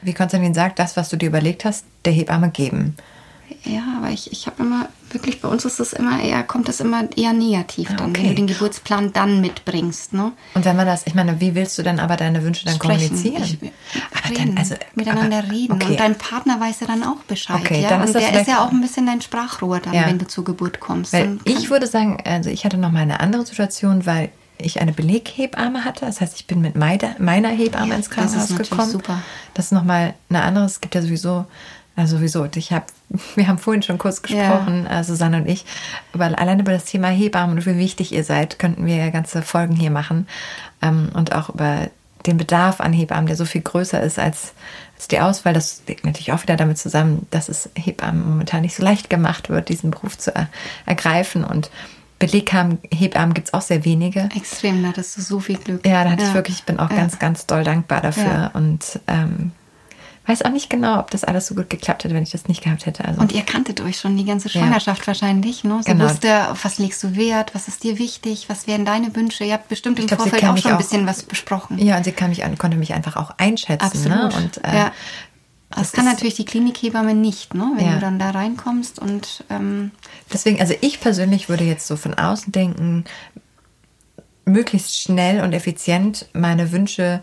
S1: wie Konstantin sagt, das, was du dir überlegt hast, der Hebamme geben.
S2: Ja, aber ich, ich habe immer, wirklich bei uns ist das immer eher, kommt das immer eher negativ dann, okay. wenn du den Geburtsplan dann mitbringst. Ne?
S1: Und wenn man das, ich meine, wie willst du dann aber deine Wünsche dann Sprechen. kommunizieren?
S2: Ich, aber reden, dann, also, miteinander aber, reden. Okay. Und dein Partner weiß ja dann auch Bescheid. Okay, ja? Dann ist Und der ist ja auch ein bisschen dein Sprachrohr dann, ja. wenn du zur Geburt kommst.
S1: Weil ich würde sagen, also ich hatte noch mal eine andere Situation, weil ich eine Beleghebamme hatte. Das heißt, ich bin mit meiner Hebamme ja, ins Krankenhaus das gekommen. Super. Das ist nochmal eine andere. Es gibt ja sowieso also sowieso, ich habe, wir haben vorhin schon kurz gesprochen, ja. Äh, Susanne und ich, aber allein über das Thema Hebammen und wie wichtig ihr seid, könnten wir ja ganze Folgen hier machen ähm, und auch über den Bedarf an Hebammen, der so viel größer ist als, als die Auswahl. Das liegt natürlich auch wieder damit zusammen, dass es Hebammen momentan nicht so leicht gemacht wird, diesen Beruf zu er, ergreifen und Beleghebammen gibt es auch sehr wenige.
S2: Extrem, da hattest du so viel Glück.
S1: Ja, da hatte ja. ich wirklich, ich bin auch ja. ganz, ganz doll dankbar dafür. Ja. Und ähm, weiß auch nicht genau, ob das alles so gut geklappt hätte, wenn ich das nicht gehabt hätte.
S2: Also. Und ihr kanntet euch schon die ganze Schwangerschaft ja. wahrscheinlich, ne? Sie genau. wusste, auf was legst du Wert, was ist dir wichtig, was wären deine Wünsche. Ihr habt bestimmt im glaub, Vorfeld auch schon ein bisschen was besprochen.
S1: Ja, und sie kann mich, konnte mich einfach auch einschätzen. Ne? Absolut. Ne? Und, äh,
S2: ja. Das, das kann natürlich die Klinikhebamme nicht, ne? wenn ja. du dann da reinkommst und ähm
S1: deswegen, also ich persönlich würde jetzt so von außen denken, möglichst schnell und effizient meine Wünsche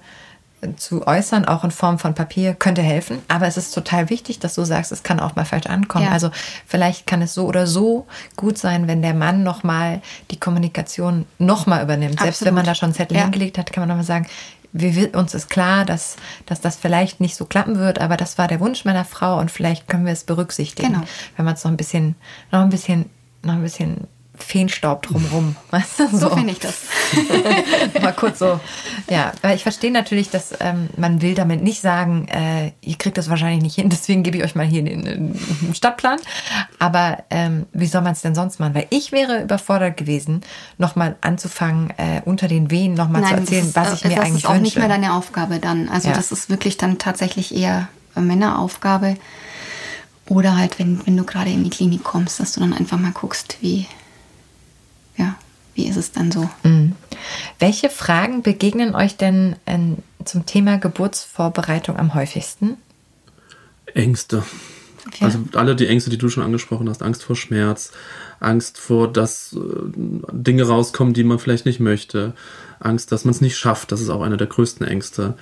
S1: zu äußern, auch in Form von Papier, könnte helfen. Aber es ist total wichtig, dass du sagst, es kann auch mal falsch ankommen. Ja. Also vielleicht kann es so oder so gut sein, wenn der Mann nochmal die Kommunikation nochmal übernimmt. Absolut. Selbst wenn man da schon Zettel ja. hingelegt hat, kann man nochmal sagen, wir, uns ist klar, dass, dass das vielleicht nicht so klappen wird, aber das war der Wunsch meiner Frau und vielleicht können wir es berücksichtigen, genau. wenn man es noch ein bisschen, noch ein bisschen, noch ein bisschen Feenstaub drumherum. Weißt du,
S2: so, so finde ich das.
S1: Mal kurz so. Ja, weil ich verstehe natürlich, dass ähm, man will damit nicht sagen, äh, ihr kriegt das wahrscheinlich nicht hin, deswegen gebe ich euch mal hier den, den Stadtplan. Aber ähm, wie soll man es denn sonst machen? Weil ich wäre überfordert gewesen, nochmal anzufangen, äh, unter den Wehen nochmal zu erzählen, ist, was ich mir eigentlich wünsche. Das ist
S2: auch nicht mehr deine Aufgabe dann. Also ja. das ist wirklich dann tatsächlich eher Männeraufgabe. Oder halt, wenn, wenn du gerade in die Klinik kommst, dass du dann einfach mal guckst, wie, wie ist es dann so? Mhm.
S1: Welche Fragen begegnen euch denn äh, zum Thema Geburtsvorbereitung am häufigsten?
S3: Ängste. Ja. Also alle die Ängste, die du schon angesprochen hast, Angst vor Schmerz, Angst vor, dass äh, Dinge rauskommen, die man vielleicht nicht möchte, Angst, dass man es nicht schafft, das ist auch eine der größten Ängste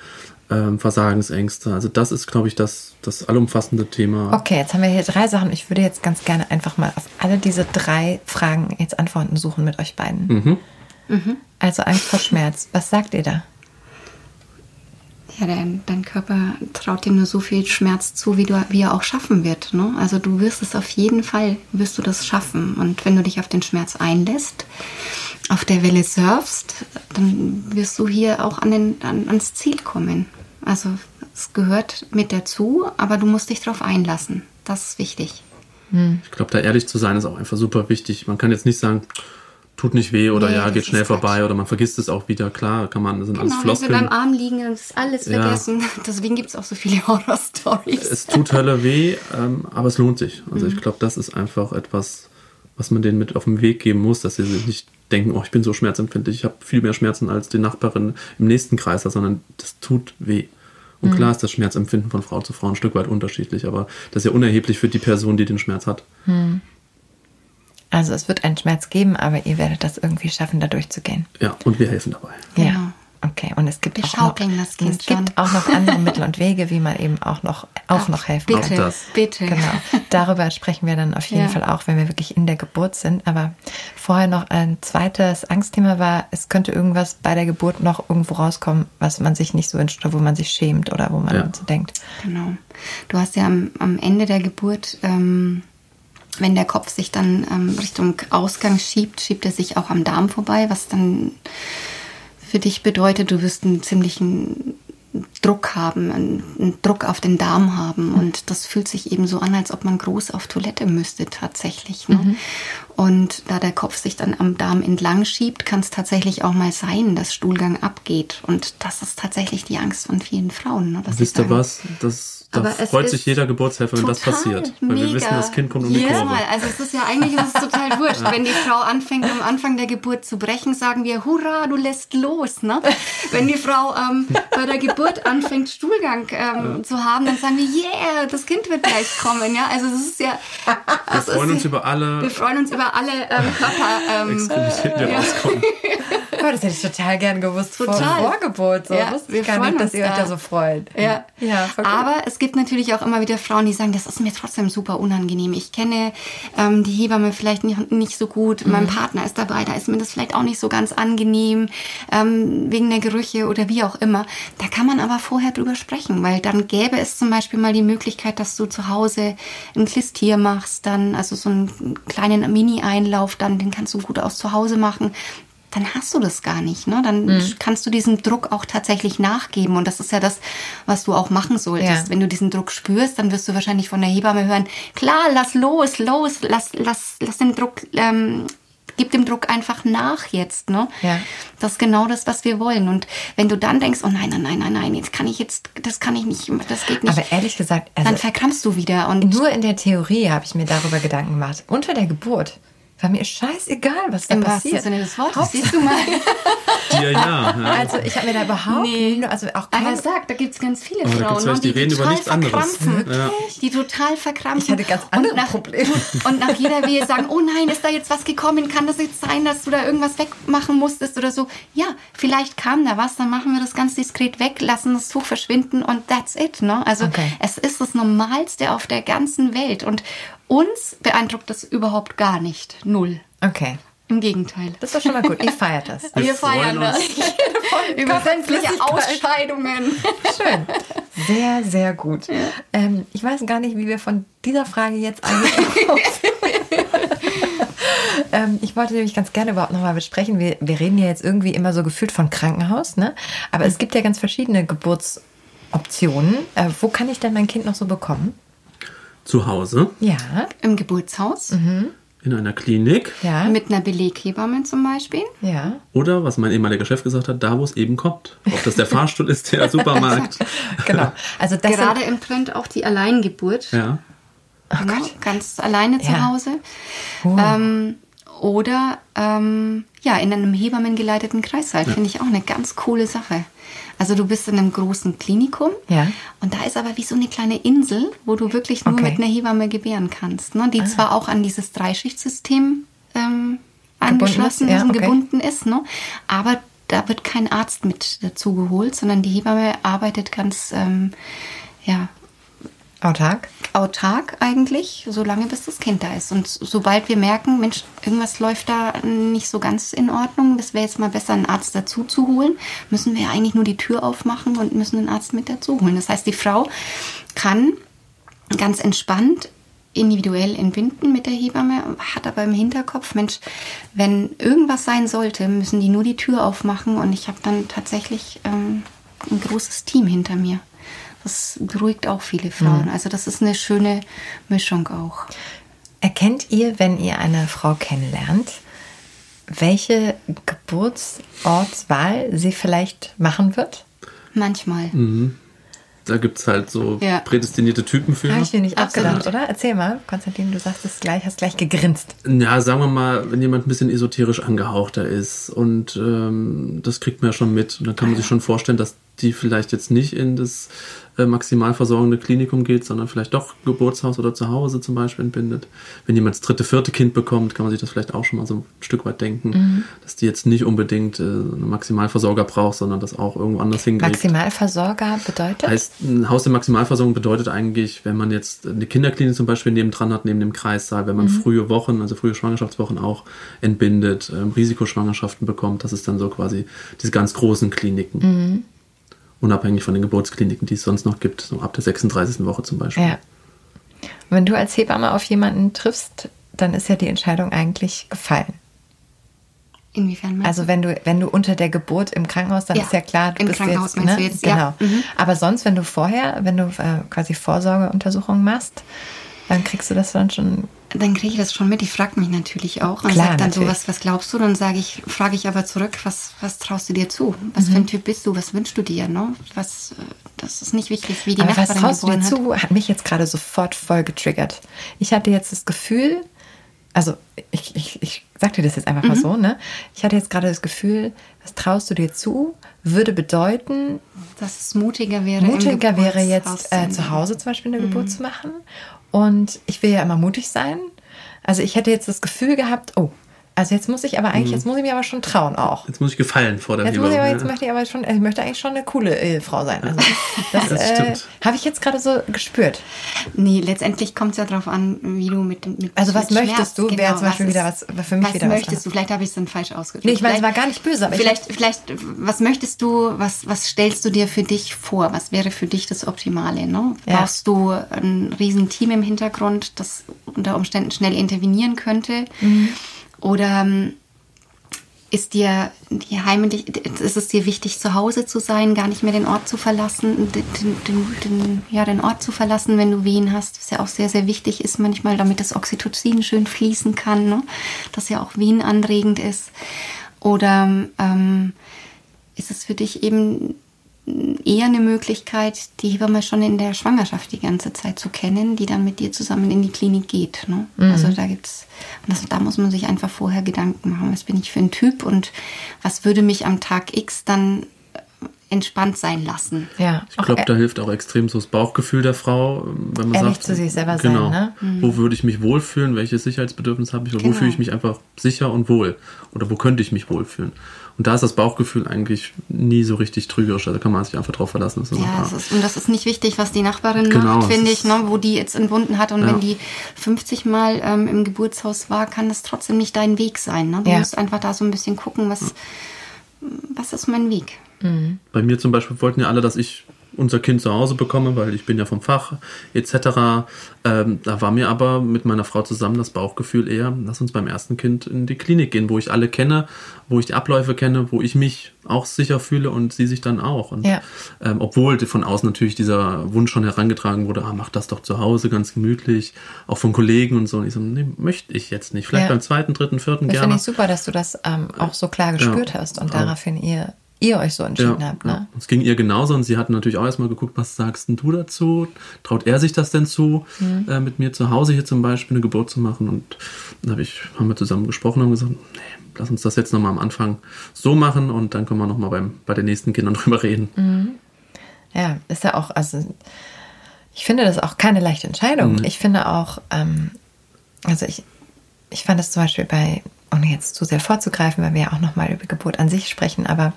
S3: ähm, Versagensängste. Also das ist, glaube ich, das, das allumfassende Thema.
S1: Okay, jetzt haben wir hier drei Sachen. Ich würde jetzt ganz gerne einfach mal auf alle diese drei Fragen jetzt Antworten suchen mit euch beiden. Mhm. Mhm. Also Angst vor Schmerz. Was sagt ihr da?
S2: Ja, dein, dein Körper traut dir nur so viel Schmerz zu, wie, du, wie er auch schaffen wird. Ne? Also du wirst es auf jeden Fall, wirst du das schaffen. Und wenn du dich auf den Schmerz einlässt, auf der Welle surfst, dann wirst du hier auch an den, an, ans Ziel kommen. Also es gehört mit dazu, aber du musst dich darauf einlassen. Das ist wichtig.
S3: Hm. Ich glaube, da ehrlich zu sein ist auch einfach super wichtig. Man kann jetzt nicht sagen, tut nicht weh oder nee, ja, geht schnell vorbei oder man vergisst es auch wieder. Klar, kann man, das sind genau, alles Floskeln.
S2: Wenn wir beim Arm liegen, dann ist alles ja. vergessen. Deswegen gibt es auch so viele Horror-Stories.
S3: Es tut Hölle weh, ähm, aber es lohnt sich. Also mhm. ich glaube, das ist einfach etwas, was man denen mit auf den Weg geben muss, dass sie sich nicht denken, oh, ich bin so schmerzempfindlich, ich habe viel mehr Schmerzen als die Nachbarin im nächsten Kreis, sondern das tut weh. Und mhm. klar ist das Schmerzempfinden von Frau zu Frau ein Stück weit unterschiedlich, aber das ist ja unerheblich für die Person, die den Schmerz hat. Mhm.
S1: Also es wird einen Schmerz geben, aber ihr werdet das irgendwie schaffen, da durchzugehen.
S3: Ja, und wir helfen dabei.
S1: Ja. Okay, und es gibt
S2: Wir
S1: auch noch,
S2: das Kind
S1: es gibt
S2: schon.
S1: auch noch andere Mittel und Wege, wie man eben auch noch auch noch helfen
S2: bitte,
S1: kann.
S3: Das.
S2: bitte.
S1: Genau. Darüber sprechen wir dann auf jeden
S2: Ja.
S1: Fall auch, wenn wir wirklich in der Geburt sind. Aber vorher noch ein zweites Angstthema war, es könnte irgendwas bei der Geburt noch irgendwo rauskommen, was man sich nicht so wünscht oder wo man sich schämt oder wo man
S3: Ja.
S1: so denkt.
S2: Genau. Du hast ja am, am Ende der Geburt, ähm, wenn der Kopf sich dann ähm, Richtung Ausgang schiebt, schiebt er sich auch am Darm vorbei, was dann für dich bedeutet, du wirst einen ziemlichen Druck haben, einen, Druck auf den Darm haben. Und das fühlt sich eben so an, als ob man groß auf Toilette müsste tatsächlich. Ne? Und da der Kopf sich dann am Darm entlang schiebt, kann es tatsächlich auch mal sein, dass Stuhlgang abgeht. Und das ist tatsächlich die Angst von vielen Frauen. Ne?
S3: Wisst ihr was? Das, da
S2: Aber es
S3: freut sich jeder Geburtshelfer, wenn das passiert. Weil wir
S2: mega.
S3: wissen, das Kind kommt um die
S2: Jedes
S3: Kurve.
S2: Mal. Also es ist ja eigentlich ist es total wurscht. Wenn die Frau anfängt, am Anfang der Geburt zu brechen, sagen wir, hurra, du lässt los. Ne? Wenn die Frau ähm, bei der Geburt anfängt, Stuhlgang ähm, zu haben, dann sagen wir, yeah, das Kind wird gleich kommen. Ja? Also das ist ja...
S3: Wir freuen uns über alle
S2: wir freuen uns über alle ähm, Körper... Ähm,
S3: Extremitäten, die rauskommen.
S1: Oh, das hätte ich total gern gewusst
S2: Total.
S1: vor Vorgeburt. So
S2: Ja,
S1: wusste
S2: wir
S1: ich gar
S2: freuen
S1: nicht, dass ihr euch
S2: da.
S1: so freut.
S2: Ja,
S1: ja voll
S2: aber es gibt natürlich auch immer wieder Frauen, die sagen, das ist mir trotzdem super unangenehm. Ich kenne ähm, die Hebamme vielleicht nicht, nicht so gut, mein Partner ist dabei, da ist mir das vielleicht auch nicht so ganz angenehm, ähm, wegen der Gerüche oder wie auch immer. Da kann man aber vorher drüber sprechen, weil dann gäbe es zum Beispiel mal die Möglichkeit, dass du zu Hause ein Klistier machst, dann also so einen kleinen Mini-Einlauf, dann den kannst du gut aus zu Hause machen dann hast du das gar nicht. Ne? Dann
S1: Mhm.
S2: kannst du diesem Druck auch tatsächlich nachgeben. Und das ist ja das, was du auch machen solltest.
S1: Ja.
S2: Wenn du diesen Druck spürst, dann wirst du wahrscheinlich von der Hebamme hören, klar, lass los, los, lass, lass, lass den Druck, ähm, gib dem Druck einfach nach jetzt. Ne?
S1: Ja.
S2: Das ist genau das, was wir wollen. Und wenn du dann denkst, oh nein, nein, nein, nein, nein, jetzt kann ich jetzt, das kann ich nicht, das geht nicht.
S1: aber ehrlich gesagt, also
S2: dann verkrampfst du wieder. Und
S1: nur in der Theorie habe ich mir darüber Gedanken gemacht. Unter der Geburt war mir scheißegal, was da
S2: im wahrsten
S1: passiert.
S2: Sinne des Wortes, siehst du mal.
S3: Dir ja. ja.
S1: Also ich habe mir da überhaupt,
S2: Nee.
S1: nur- also auch
S2: Aber
S1: kein,
S2: sag, da gibt's ganz viele
S3: Aber da
S2: Frauen,
S3: welche,
S2: ne,
S3: die reden über
S2: total
S3: nichts anderes.
S2: verkrampfen.
S3: Ja.
S2: Die total verkrampfen.
S1: Ich hatte ganz andere
S2: und nach,
S1: Probleme.
S2: Und nach jeder Wehe sagen, oh nein, ist da jetzt was gekommen? Kann das jetzt sein, dass du da irgendwas wegmachen musstest oder so? Ja, vielleicht kam da was, dann machen wir das ganz diskret weg, lassen das Tuch verschwinden und that's it. Ne? Also
S1: Okay.
S2: es ist das Normalste auf der ganzen Welt und uns beeindruckt das überhaupt gar nicht. Null.
S1: okay,
S2: Im Gegenteil.
S1: das ist doch schon mal gut. Ihr feiert das.
S3: Wir
S2: Wir feiern das. Über sämtliche. Ausscheidungen.
S1: Schön. Sehr, sehr gut. Ähm, ich weiß gar nicht, wie wir von dieser Frage jetzt auf- ähm, Ich wollte nämlich ganz gerne überhaupt nochmal besprechen. Wir, wir reden ja jetzt irgendwie immer so gefühlt von Krankenhaus, ne? Aber es gibt ja ganz verschiedene Geburtsoptionen. Äh, wo kann ich denn mein Kind noch so bekommen?
S3: Zu Hause,
S1: Ja,
S2: Im Geburtshaus.
S3: in einer Klinik
S1: ja,
S2: Mit einer Beleghebamme zum Beispiel.
S1: ja.
S3: oder, was mein ehemaliger Chef gesagt hat, da, wo es eben kommt. Ob das der Fahrstuhl ist, der Supermarkt.
S1: Genau. Also das
S2: Gerade im Trend auch die Alleingeburt.
S3: Ja.
S2: ne? Ganz alleine zu
S1: Ja.
S2: Hause. Ähm, oder ähm, ja, in einem hebammengeleiteten Kreißsaal. Finde ich auch eine ganz coole Sache. Also du bist in einem großen Klinikum
S1: Ja.
S2: und da ist aber wie so eine kleine Insel, wo du wirklich nur
S1: Okay.
S2: mit einer Hebamme gebären kannst. Ne? Die zwar auch an dieses Dreischichtsystem ähm, angeschlossen
S1: ist, ja,
S2: ist und
S1: okay.
S2: gebunden ist, ne? aber da wird kein Arzt mit dazu geholt, sondern die Hebamme arbeitet ganz ähm, ja,
S1: autark.
S2: autark eigentlich, solange bis das Kind da ist. Und sobald wir merken, Mensch, irgendwas läuft da nicht so ganz in Ordnung, das wäre jetzt mal besser, einen Arzt dazu zu holen, müssen wir eigentlich nur die Tür aufmachen und müssen einen Arzt mit dazu holen. Das heißt, die Frau kann ganz entspannt individuell entbinden mit der Hebamme, hat aber im Hinterkopf, Mensch, wenn irgendwas sein sollte, müssen die nur die Tür aufmachen und ich habe dann tatsächlich ähm, ein großes Team hinter mir. Das beruhigt auch viele Frauen. Also das ist eine schöne Mischung auch.
S1: Erkennt ihr, wenn ihr eine Frau kennenlernt, welche Geburtsortswahl sie vielleicht machen wird?
S2: Manchmal.
S3: Da gibt es halt so
S2: Ja.
S3: prädestinierte Typen für.
S1: Habe ich mir nicht
S2: Absolut.
S1: abgedacht, oder? Erzähl mal, Konstantin, du sagst es gleich, hast gleich gegrinst.
S3: Ja, sagen wir mal, wenn jemand ein bisschen esoterisch angehauchter ist und ähm, das kriegt man ja schon mit. Und dann kann man sich schon vorstellen, dass die vielleicht jetzt nicht in das äh, maximal versorgende Klinikum geht, sondern vielleicht doch Geburtshaus oder zu Hause zum Beispiel entbindet. Wenn jemand das dritte, vierte Kind bekommt, kann man sich das vielleicht auch schon mal so ein Stück weit denken, mhm. dass die jetzt nicht unbedingt äh, einen Maximalversorger braucht, sondern das auch irgendwo anders hinkriegt.
S1: Maximalversorger bedeutet?
S3: Heißt, ein Haus der Maximalversorgung bedeutet eigentlich, wenn man jetzt eine Kinderklinik zum Beispiel nebendran hat, neben dem Kreissaal, wenn man mhm. frühe Wochen, also frühe Schwangerschaftswochen auch entbindet, ähm, Risikoschwangerschaften bekommt, das ist dann so quasi diese ganz großen Kliniken. Mhm unabhängig von den Geburtskliniken, die es sonst noch gibt, so ab der 36. Woche zum Beispiel. Ja.
S1: wenn du als Hebamme auf jemanden triffst, dann ist ja die Entscheidung eigentlich gefallen.
S2: Inwiefern
S1: Also wenn du, wenn du unter der Geburt im Krankenhaus, dann ja, ist ja klar, du
S2: im
S1: bist
S2: Krankenhaus
S1: jetzt,
S2: ne? du jetzt,
S1: genau. Ja. Mhm. Aber sonst, wenn du vorher, wenn du äh, quasi Vorsorgeuntersuchungen machst, dann kriegst du das dann schon
S2: dann kriege ich das schon mit. Die fragt mich natürlich auch und sagt dann natürlich. so, was, was glaubst du? Dann sage ich, frage ich aber zurück, was, was traust du dir zu? Was mhm. für ein Typ bist du? Was wünschst du dir? Ne? Was, das ist nicht wichtig, wie die aber
S1: Nachbarin was traust du dir hat. zu? Hat mich jetzt gerade sofort voll getriggert. Ich hatte jetzt das Gefühl, also ich, ich, ich sag dir das jetzt einfach mhm. mal so, ne? Ich hatte jetzt gerade das Gefühl, was traust du dir zu, würde bedeuten,
S2: dass es mutiger wäre.
S1: Mutiger wäre jetzt äh, zu Hause zum Beispiel eine mhm. Geburt zu machen und ich will ja immer mutig sein. Also ich hätte jetzt das Gefühl gehabt, oh, also jetzt muss ich aber eigentlich, mhm. jetzt muss ich mir aber schon trauen auch.
S3: Jetzt muss ich gefallen vor der
S1: jetzt muss ich aber, Jetzt möchte ich aber schon, ich möchte eigentlich schon eine coole Ehefrau sein. Also das, das äh, habe ich jetzt gerade so gespürt.
S2: Nee, letztendlich kommt es ja darauf an, wie du mit dem.
S1: Also was mit möchtest du? Genau, Wäre zum Beispiel wieder was für mich
S2: was
S1: wieder
S2: möchtest was du? Vielleicht habe ich es dann falsch ausgedrückt.
S1: Nee, ich meine, es war gar nicht böse,
S2: aber vielleicht, vielleicht, was möchtest du, was, was stellst du dir für dich vor? Was wäre für dich das Optimale? Ne? Ja. Brauchst du ein riesen Team im Hintergrund, das unter Umständen schnell intervenieren könnte? Mhm. Oder ähm, ist dir die heimlich, ist es dir wichtig, zu Hause zu sein, gar nicht mehr den Ort zu verlassen, den, den, den, ja, den Ort zu verlassen, wenn du Wehen hast, was ja auch sehr, sehr wichtig ist manchmal, damit das Oxytocin schön fließen kann, ne? das ja auch Wehen anregend ist. Oder ähm, ist es für dich eben eher eine Möglichkeit, die Hebamme schon in der Schwangerschaft die ganze Zeit zu kennen, die dann mit dir zusammen in die Klinik geht. Ne? Mhm. Also da gibt's, das, da muss man sich einfach vorher Gedanken machen, was bin ich für ein Typ und was würde mich am Tag X dann entspannt sein lassen.
S3: Ja. Ich glaube, da hilft auch extrem so das Bauchgefühl der Frau, wenn man sagt,
S1: zu sich selber genau, sein, ne?
S3: Mhm. wo würde ich mich wohlfühlen, welches Sicherheitsbedürfnis habe ich oder genau. wo fühle ich mich einfach sicher und wohl oder wo könnte ich mich wohlfühlen. Und da ist das Bauchgefühl eigentlich nie so richtig trügerisch. Also da kann man sich einfach drauf verlassen.
S2: Das ja, das ist, und das ist nicht wichtig, was die Nachbarin genau, macht, finde ich, ne, wo die jetzt entbunden hat. Und ja. wenn die 50 Mal ähm, im Geburtshaus war, kann das trotzdem nicht dein Weg sein. Ne? Du ja. musst einfach da so ein bisschen gucken, was, was ist mein Weg.
S3: Mhm. Bei mir zum Beispiel wollten ja alle, dass ich unser Kind zu Hause bekomme, weil ich bin ja vom Fach etc. Ähm, da war mir aber mit meiner Frau zusammen das Bauchgefühl eher, lass uns beim ersten Kind in die Klinik gehen, wo ich alle kenne, wo ich die Abläufe kenne, wo ich mich auch sicher fühle und sie sich dann auch. Und, ja. ähm, obwohl von außen natürlich dieser Wunsch schon herangetragen wurde, ah, mach das doch zu Hause ganz gemütlich, auch von Kollegen und so. Und ich so, nee, möchte ich jetzt nicht. Vielleicht ja. beim zweiten, dritten, vierten
S1: das
S3: gerne.
S1: Finde ich super, dass du das ähm, auch so klar gespürt ja. hast und daraufhin ihr ihr euch so entschieden ja, habt. Ne? Ja.
S3: Es ging ihr genauso und sie hat natürlich auch erstmal geguckt, was sagst du dazu? Traut er sich das denn zu, mhm. äh, mit mir zu Hause hier zum Beispiel eine Geburt zu machen? Und dann hab ich, haben wir zusammen gesprochen und gesagt, nee, lass uns das jetzt nochmal am Anfang so machen und dann können wir nochmal bei den nächsten Kindern drüber reden.
S1: Mhm. Ja, ist ja auch, also ich finde das auch keine leichte Entscheidung. Mhm. Ich finde auch, ähm, also ich, ich fand es zum Beispiel bei ohne jetzt zu sehr vorzugreifen, weil wir ja auch nochmal über Geburt an sich sprechen, aber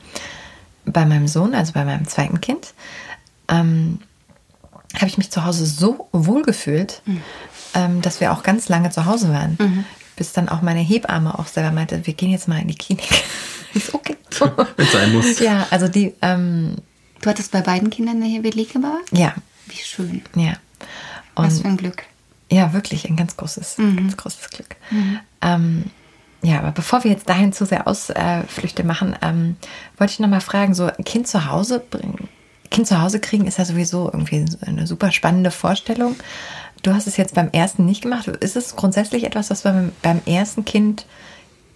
S1: bei meinem Sohn, also bei meinem zweiten Kind, ähm, habe ich mich zu Hause so wohl gefühlt, mhm. ähm, dass wir auch ganz lange zu Hause waren. Mhm. Bis dann auch meine Hebamme auch selber meinte, wir gehen jetzt mal in die Klinik. ist okay.
S3: Wenn es sein muss.
S1: Ja, also die. Ähm,
S2: du hattest bei beiden Kindern eine Hebamme?
S1: Ja.
S2: Wie schön.
S1: Ja.
S2: Und, Was für ein Glück.
S1: Ja, wirklich ein ganz großes, mhm. ganz großes Glück. Mhm. Ähm, ja, aber bevor wir jetzt dahin zu sehr Ausflüchte machen, ähm, wollte ich nochmal fragen, so ein Kind zu Hause bringen, Kind zu Hause kriegen ist ja sowieso irgendwie eine super spannende Vorstellung. Du hast es jetzt beim ersten nicht gemacht. Ist es grundsätzlich etwas, was man beim ersten Kind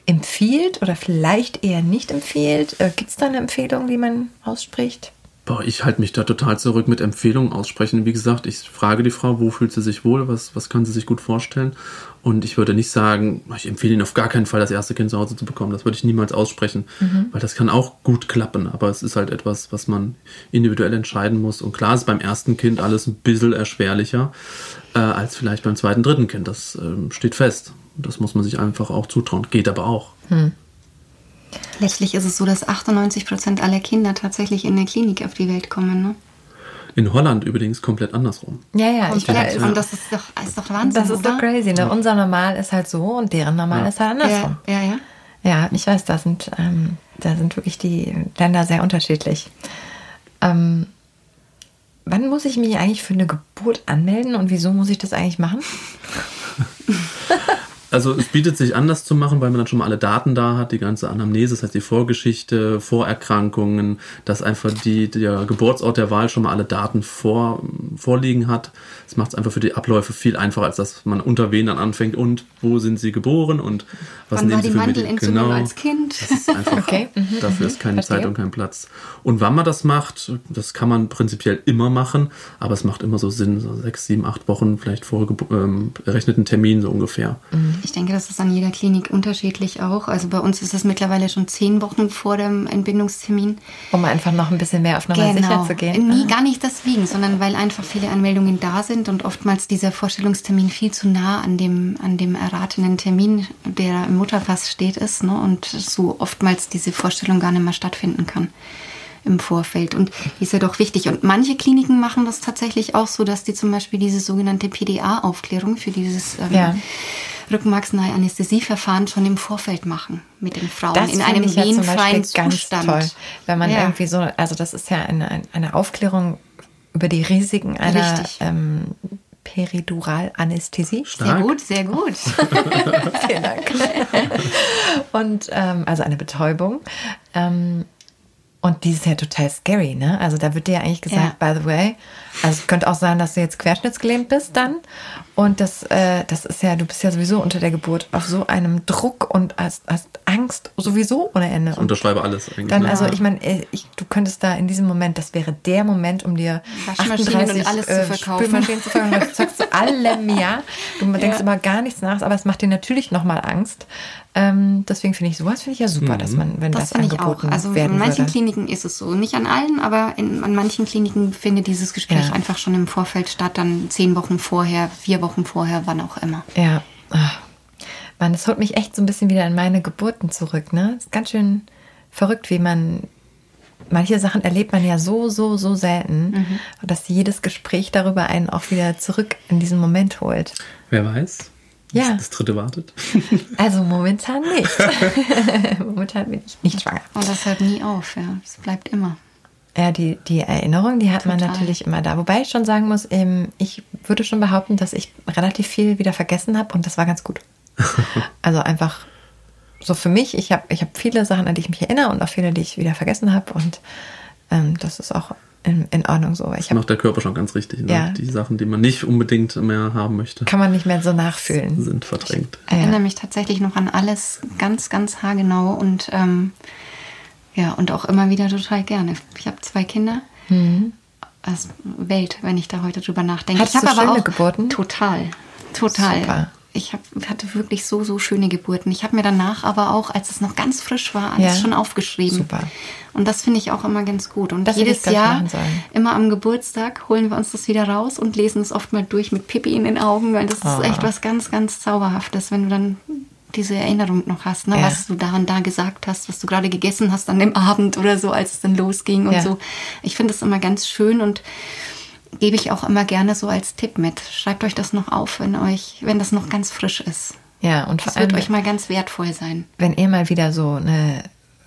S1: empfiehlt oder vielleicht eher nicht empfiehlt? Äh, Gibt es da eine Empfehlung, die man ausspricht?
S3: Boah, ich halte mich da total zurück mit Empfehlungen aussprechen. Wie gesagt, ich frage die Frau, wo fühlt sie sich wohl, was, was kann sie sich gut vorstellen. Und ich würde nicht sagen, ich empfehle Ihnen auf gar keinen Fall, das erste Kind zu Hause zu bekommen. Das würde ich niemals aussprechen, mhm. weil das kann auch gut klappen. Aber es ist halt etwas, was man individuell entscheiden muss. Und klar ist beim ersten Kind alles ein bisschen erschwerlicher äh, als vielleicht beim zweiten, dritten Kind. Das äh, steht fest. Das muss man sich einfach auch zutrauen. Geht aber auch. Mhm.
S2: Letztlich ist es so, dass 98 Prozent aller Kinder tatsächlich in der Klinik auf die Welt kommen. Ne?
S3: In Holland übrigens komplett andersrum.
S1: Ja, ja,
S2: komplett. ich weiß. Und das ist doch, ist doch Wahnsinn.
S1: Das ist doch crazy. Ne? Unser Normal ist halt so und deren Normal ja. ist halt andersrum.
S2: Ja, ja. Ja,
S1: ja ich weiß, da sind, ähm, da sind wirklich die Länder sehr unterschiedlich. Ähm, wann muss ich mich eigentlich für eine Geburt anmelden und wieso muss ich das eigentlich machen?
S3: Also es bietet sich an, das zu machen, weil man dann schon mal alle Daten da hat, die ganze Anamnese, das heißt die Vorgeschichte, Vorerkrankungen, dass einfach die, der Geburtsort der Wahl schon mal alle Daten vor, vorliegen hat. Das macht es einfach für die Abläufe viel einfacher, als dass man unter wen dann anfängt und wo sind sie geboren und was
S2: wann
S3: nehmen sie für
S2: Mittel. Genau. als Kind.
S3: Das ist einfach, okay. Mhm. dafür ist keine Verstehe. Zeit und kein Platz. Und wann man das macht, das kann man prinzipiell immer machen, aber es macht immer so Sinn, so sechs, sieben, acht Wochen vielleicht vor ähm, errechneten Termin so ungefähr.
S2: Mhm. Ich denke, das ist an jeder Klinik unterschiedlich auch. Also bei uns ist es mittlerweile schon zehn Wochen vor dem Entbindungstermin.
S1: Um einfach noch ein bisschen mehr auf Nummer genau. sicher zu gehen.
S2: Nie, gar nicht deswegen, sondern weil einfach viele Anmeldungen da sind und oftmals dieser Vorstellungstermin viel zu nah an dem, an dem erratenen Termin, der im Mutterpass steht, ist. Ne? Und so oftmals diese Vorstellung gar nicht mehr stattfinden kann im Vorfeld. Und die ist ja doch wichtig. Und manche Kliniken machen das tatsächlich auch so, dass die zum Beispiel diese sogenannte PDA-Aufklärung für dieses ähm, ja rückenmarksnahe Anästhesieverfahren schon im Vorfeld machen mit den Frauen
S1: das
S2: in einem
S1: ja wehenfreien Zustand. Toll, wenn man ja. irgendwie so, also das ist ja eine, eine Aufklärung über die Risiken einer ähm, Periduralanästhesie.
S2: Sehr gut, sehr gut.
S1: Vielen Dank. Und ähm, also eine Betäubung. Ähm, und die ist ja total scary, ne? Also da wird dir ja eigentlich gesagt, ja. by the way, also es könnte auch sein, dass du jetzt querschnittsgelähmt bist dann. Und das, äh, das ist ja, du bist ja sowieso unter der Geburt auf so einem Druck und hast, hast Angst sowieso ohne Ende. Ich
S3: unterschreibe alles eigentlich.
S1: Dann, ne? also ich meine, äh, ich, du könntest da in diesem Moment, das wäre der Moment, um dir 38 und alles äh, zu verkaufen. Spülmaschinen zu verkaufen. Das sagst du allem ja. Du ja. denkst immer gar nichts nach, aber es macht dir natürlich nochmal Angst. Ähm, deswegen finde ich sowas finde ich ja super, mhm. dass man, wenn das, das angeboten ich auch.
S2: Also in manchen würde. Kliniken ist es so, nicht an allen, aber in, an manchen Kliniken findet dieses Gespräch ja. einfach schon im Vorfeld statt, dann zehn Wochen vorher, vier Wochen vorher, wann auch immer.
S1: Ja. Ach. Mann, das holt mich echt so ein bisschen wieder in meine Geburten zurück. Ne, ist ganz schön verrückt, wie man manche Sachen erlebt man ja so, so, so selten, mhm. dass jedes Gespräch darüber einen auch wieder zurück in diesen Moment holt.
S3: Wer weiß? Ja. Das dritte wartet.
S1: Also momentan nicht. momentan bin ich nicht schwanger.
S2: Und das hört nie auf, ja. Es bleibt immer.
S1: Ja, die, die Erinnerung, die hat Total. man natürlich immer da. Wobei ich schon sagen muss, ich würde schon behaupten, dass ich relativ viel wieder vergessen habe und das war ganz gut. also einfach so für mich, ich habe ich hab viele Sachen, an die ich mich erinnere und auch viele, die ich wieder vergessen habe und ähm, das ist auch in, in Ordnung so.
S3: Ich das macht der Körper schon ganz richtig. Ne? Ja. Die Sachen, die man nicht unbedingt mehr haben möchte.
S1: Kann man nicht mehr so nachfühlen.
S3: Sind verdrängt.
S2: Ich erinnere mich tatsächlich noch an alles ganz, ganz haargenau und ähm, ja, und auch immer wieder total gerne. Ich habe zwei Kinder. Mhm. Das Welt, wenn ich da heute drüber nachdenke.
S1: Hattest
S2: ich habe
S1: aber auch Geburten?
S2: Total, total. Super ich hab, hatte wirklich so, so schöne Geburten. Ich habe mir danach aber auch, als es noch ganz frisch war, alles ja. schon aufgeschrieben. Super. Und das finde ich auch immer ganz gut. Und das jedes Jahr, immer am Geburtstag, holen wir uns das wieder raus und lesen es oft mal durch mit Pippi in den Augen, weil das oh. ist echt was ganz, ganz Zauberhaftes, wenn du dann diese Erinnerung noch hast, ne? Ja. was du da und da gesagt hast, was du gerade gegessen hast an dem Abend oder so, als es dann losging und ja. so. Ich finde das immer ganz schön und gebe ich auch immer gerne so als Tipp mit. Schreibt euch das noch auf, wenn euch, wenn das noch ganz frisch ist.
S1: Ja, und
S2: vor das allem, wird euch mal ganz wertvoll sein.
S1: Wenn ihr mal wieder so eine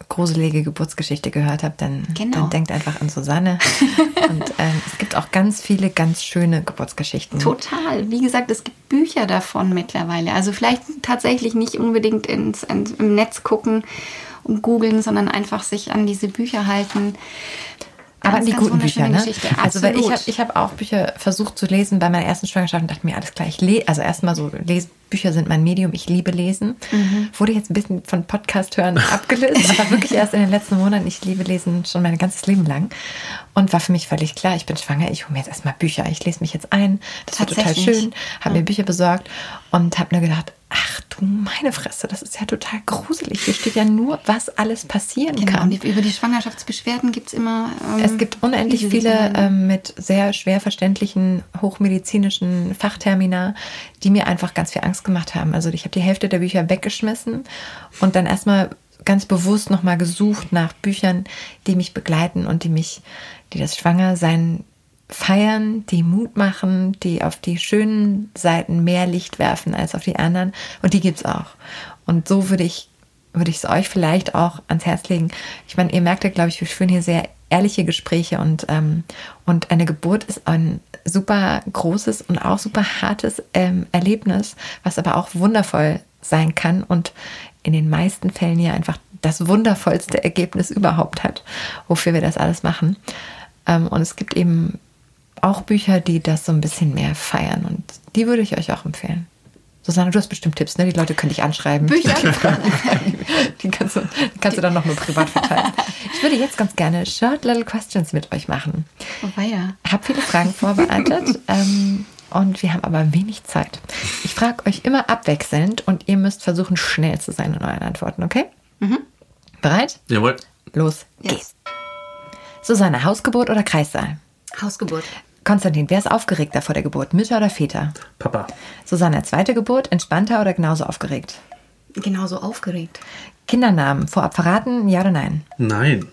S1: gruselige Geburtsgeschichte gehört habt, dann, genau. dann denkt einfach an Susanne. und ähm, es gibt auch ganz viele ganz schöne Geburtsgeschichten.
S2: Total. Wie gesagt, es gibt Bücher davon mittlerweile. Also vielleicht tatsächlich nicht unbedingt ins, ins im Netz gucken und googeln, sondern einfach sich an diese Bücher halten.
S1: Aber
S2: Ganz,
S1: die
S2: ganz
S1: guten Bücher, ne? Also weil ich habe ich hab auch Bücher versucht zu lesen bei meiner ersten Schwangerschaft und dachte mir, alles klar, ich lese, also erstmal so, les, Bücher sind mein Medium, ich liebe lesen.
S2: Mhm.
S1: Wurde jetzt ein bisschen von Podcast hören abgelöst, aber wirklich erst in den letzten Monaten. Ich liebe Lesen schon mein ganzes Leben lang. Und war für mich völlig klar, ich bin schwanger, ich hole mir jetzt erstmal Bücher. Ich lese mich jetzt ein. Das wird total schön. Habe mir Bücher besorgt und habe nur gedacht, ach du meine Fresse, das ist ja total gruselig. Hier steht ja nur, was alles passieren
S2: Genau,
S1: kann.
S2: über die Schwangerschaftsbeschwerden gibt es immer. ähm,
S1: Es gibt unendlich viele ähm, mit sehr schwer verständlichen hochmedizinischen Fachtermina, die mir einfach ganz viel Angst gemacht haben. Also ich habe die Hälfte der Bücher weggeschmissen und dann erstmal ganz bewusst nochmal gesucht nach Büchern, die mich begleiten und die mich, die das Schwangersein feiern, die Mut machen, die auf die schönen Seiten mehr Licht werfen als auf die anderen. Und die gibt's auch. Und so würde ich würde ich es euch vielleicht auch ans Herz legen. Ich meine, ihr merkt ja, glaube ich, wir führen hier sehr ehrliche Gespräche und, ähm, und eine Geburt ist ein super großes und auch super hartes ähm, Erlebnis, was aber auch wundervoll sein kann und in den meisten Fällen ja einfach das wundervollste Ergebnis überhaupt hat, wofür wir das alles machen. Ähm, und es gibt eben auch Bücher, die das so ein bisschen mehr feiern und die würde ich euch auch empfehlen. Susanne, du hast bestimmt Tipps, ne? Die Leute können dich anschreiben.
S2: Bücher?
S1: die kannst du, die kannst du dann noch nur privat verteilen. Ich würde jetzt ganz gerne Short Little Questions mit euch machen.
S2: Oh, weia.
S1: Ich habe viele Fragen vorbereitet ähm, und wir haben aber wenig Zeit. Ich frage euch immer abwechselnd und ihr müsst versuchen, schnell zu sein in euren Antworten, okay? Bereit?
S3: Jawohl.
S1: Los
S2: Yes.
S1: geht's. Susanne, Hausgeburt oder Kreissaal?
S2: Hausgeburt.
S1: Konstantin, wer ist aufgeregter vor der Geburt, Mütter oder Väter?
S3: Papa.
S1: Susanne, zweite Geburt, entspannter oder genauso aufgeregt?
S2: Genauso aufgeregt.
S1: Kindernamen, vorab verraten, ja oder nein?
S3: Nein.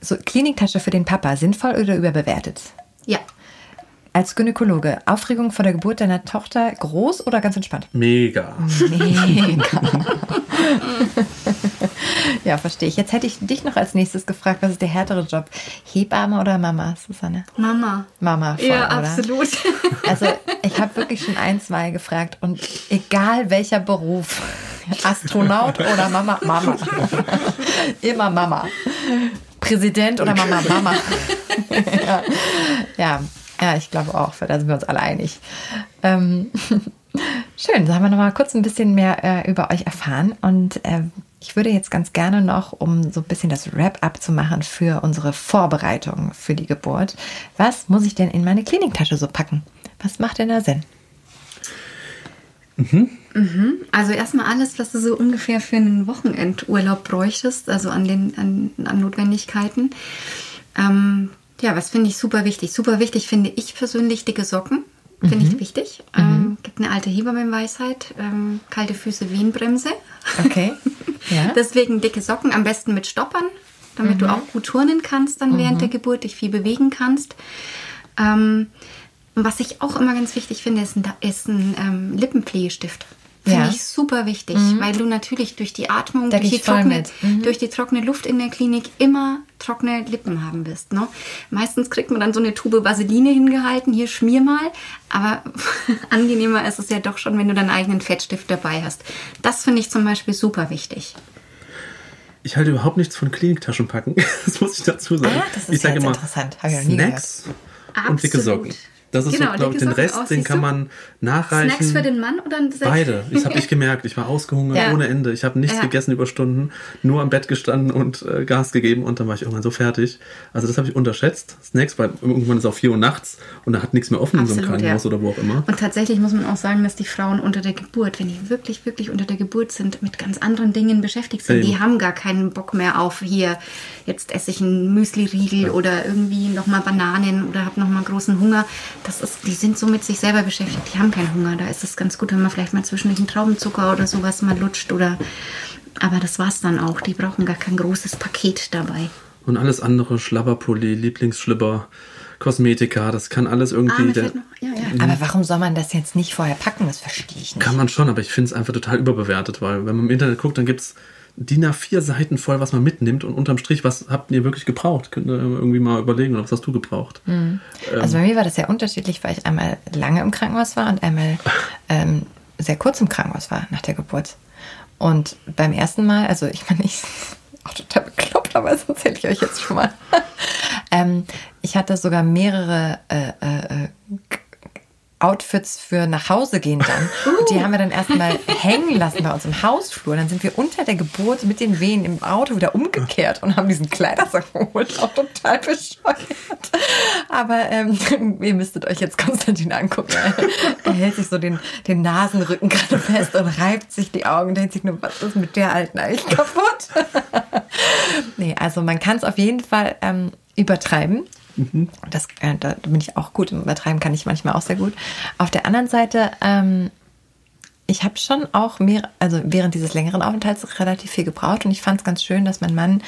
S1: So, Kliniktasche für den Papa, sinnvoll oder überbewertet?
S2: Ja.
S1: Als Gynäkologe, Aufregung vor der Geburt deiner Tochter groß oder ganz entspannt?
S3: Mega.
S1: Mega. ja, verstehe ich. Jetzt hätte ich dich noch als nächstes gefragt, was ist der härtere Job? Hebamme oder Mama, Susanne?
S2: Mama.
S1: Mama, voll,
S2: ja,
S1: oder?
S2: absolut.
S1: Also ich habe wirklich schon ein, zwei gefragt und egal welcher Beruf, Astronaut oder Mama, Mama. Immer Mama. Präsident oder Mama, Mama. ja. ja, ja, ich glaube auch, da sind wir uns alle einig. Ähm, schön, so haben wir noch mal kurz ein bisschen mehr äh, über euch erfahren und äh, ich würde jetzt ganz gerne noch, um so ein bisschen das Wrap-up zu machen für unsere Vorbereitung für die Geburt, was muss ich denn in meine Kliniktasche so packen? Was macht denn da Sinn?
S2: Also erstmal alles, was du so ungefähr für einen Wochenendurlaub bräuchtest, also an den an, an Notwendigkeiten. Ähm, ja, was finde ich super wichtig? Super wichtig finde ich persönlich dicke Socken. Finde ich wichtig. Ähm, gibt eine alte Hebammenweisheit. Ähm, kalte Füße Wienbremse.
S1: Okay. Ja.
S2: Deswegen dicke Socken, am besten mit Stoppern, damit du auch gut turnen kannst dann während der Geburt, dich viel bewegen kannst. Ähm, was ich auch immer ganz wichtig finde, ist ein, ist ein ähm, Lippenpflegestift. Finde
S1: Ja.
S2: ich super wichtig, weil du natürlich durch die Atmung, durch die, trockene.
S1: Mhm.
S2: durch die trockene Luft in der Klinik immer trockene Lippen haben wirst. Ne? Meistens kriegt man dann so eine Tube Vaseline hingehalten, hier schmier mal, aber angenehmer ist es ja doch schon, wenn du deinen eigenen Fettstift dabei hast. Das finde ich zum Beispiel super wichtig.
S3: Ich halte überhaupt nichts von Kliniktaschen packen. Das muss ich dazu sagen.
S1: Ah, das ist
S3: ich sage
S1: jetzt
S3: immer
S1: interessant. Ich noch nie
S3: Snacks und dicke
S2: Absolut.
S3: Socken. Das ist
S2: Genau,
S3: so, glaube ich, den Rest,
S2: auch,
S3: den kann man nachreichen.
S2: Snacks für den Mann oder ein Sekt?
S3: Beide. Das habe ich gemerkt. Ich war ausgehungert
S2: Ja.
S3: ohne Ende. Ich habe nichts
S2: Ja.
S3: gegessen über Stunden, nur am Bett gestanden und äh, Gas gegeben und dann war ich irgendwann so fertig. Also das habe ich unterschätzt. Snacks, weil irgendwann ist auch 4 Uhr nachts und da hat nichts mehr offen in so einem
S2: Absolut,
S3: Krankenhaus
S2: ja.
S3: oder wo auch immer.
S2: Und tatsächlich muss man auch sagen, dass die Frauen unter der Geburt, wenn die wirklich, wirklich unter der Geburt sind, mit ganz anderen Dingen beschäftigt sind.
S3: Eben.
S2: Die haben gar keinen Bock mehr auf hier, jetzt esse ich einen Müsli-Riegel oder irgendwie nochmal Bananen oder habe nochmal großen Hunger. Das ist, die sind so mit sich selber beschäftigt. Die haben keinen Hunger. Da ist es ganz gut, wenn man vielleicht mal zwischendurch einen Traubenzucker oder sowas mal lutscht oder. Aber das war's dann auch. Die brauchen gar kein großes Paket dabei.
S3: Und alles andere, Schlabberpulli, Lieblingsschlipper, Kosmetika, das kann alles
S2: Ah,
S3: irgendwie.
S2: mir
S3: der,
S2: noch, ja, ja.
S1: Aber warum soll man das jetzt nicht vorher packen? Das verstehe ich nicht.
S3: Kann man schon, aber ich finde es einfach total überbewertet, weil wenn man im Internet guckt, dann gibt es DIN A4 Seiten voll, was man mitnimmt und unterm Strich, was habt ihr wirklich gebraucht? Könnt ihr irgendwie mal überlegen, was hast du gebraucht?
S1: Also bei mir war das sehr unterschiedlich, weil ich einmal lange im Krankenhaus war und einmal ähm, sehr kurz im Krankenhaus war nach der Geburt. Und beim ersten Mal, also ich meine, ich auch total bekloppt, aber das erzähle ich euch jetzt schon mal. Ähm, ich hatte sogar mehrere äh, äh, Outfits für nach Hause gehen dann. Und die haben wir dann erstmal hängen lassen bei uns im Hausflur. Dann sind wir unter der Geburt mit den Wehen im Auto wieder umgekehrt und haben diesen Kleidersack geholt. Auch total bescheuert. Aber ähm, ihr müsstet euch jetzt Konstantin angucken. Er hält sich so den, den Nasenrücken gerade fest und reibt sich die Augen und denkt sich nur, was ist mit der Alten eigentlich kaputt? nee, also man kann es auf jeden Fall ähm, übertreiben. Mhm. Das, äh, da bin ich auch gut. Übertreiben kann ich manchmal auch sehr gut. Auf der anderen Seite, ähm, ich habe schon auch mehr, also während dieses längeren Aufenthalts relativ viel gebraucht und ich fand es ganz schön, dass mein Mann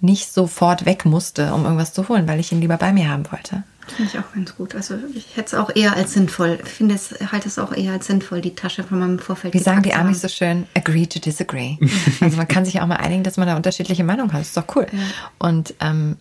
S1: nicht sofort weg musste, um irgendwas zu holen, weil ich ihn lieber bei mir haben wollte.
S2: Finde ich auch ganz gut. Also ich hätte es auch eher als sinnvoll. Ich finde es halte es auch eher als sinnvoll, die Tasche von meinem Vorfeld.
S1: Wie sagen die Amis so schön? Agree to disagree. also man kann sich auch mal einigen, dass man da unterschiedliche Meinungen hat. Das ist doch cool. Ja. Und ähm,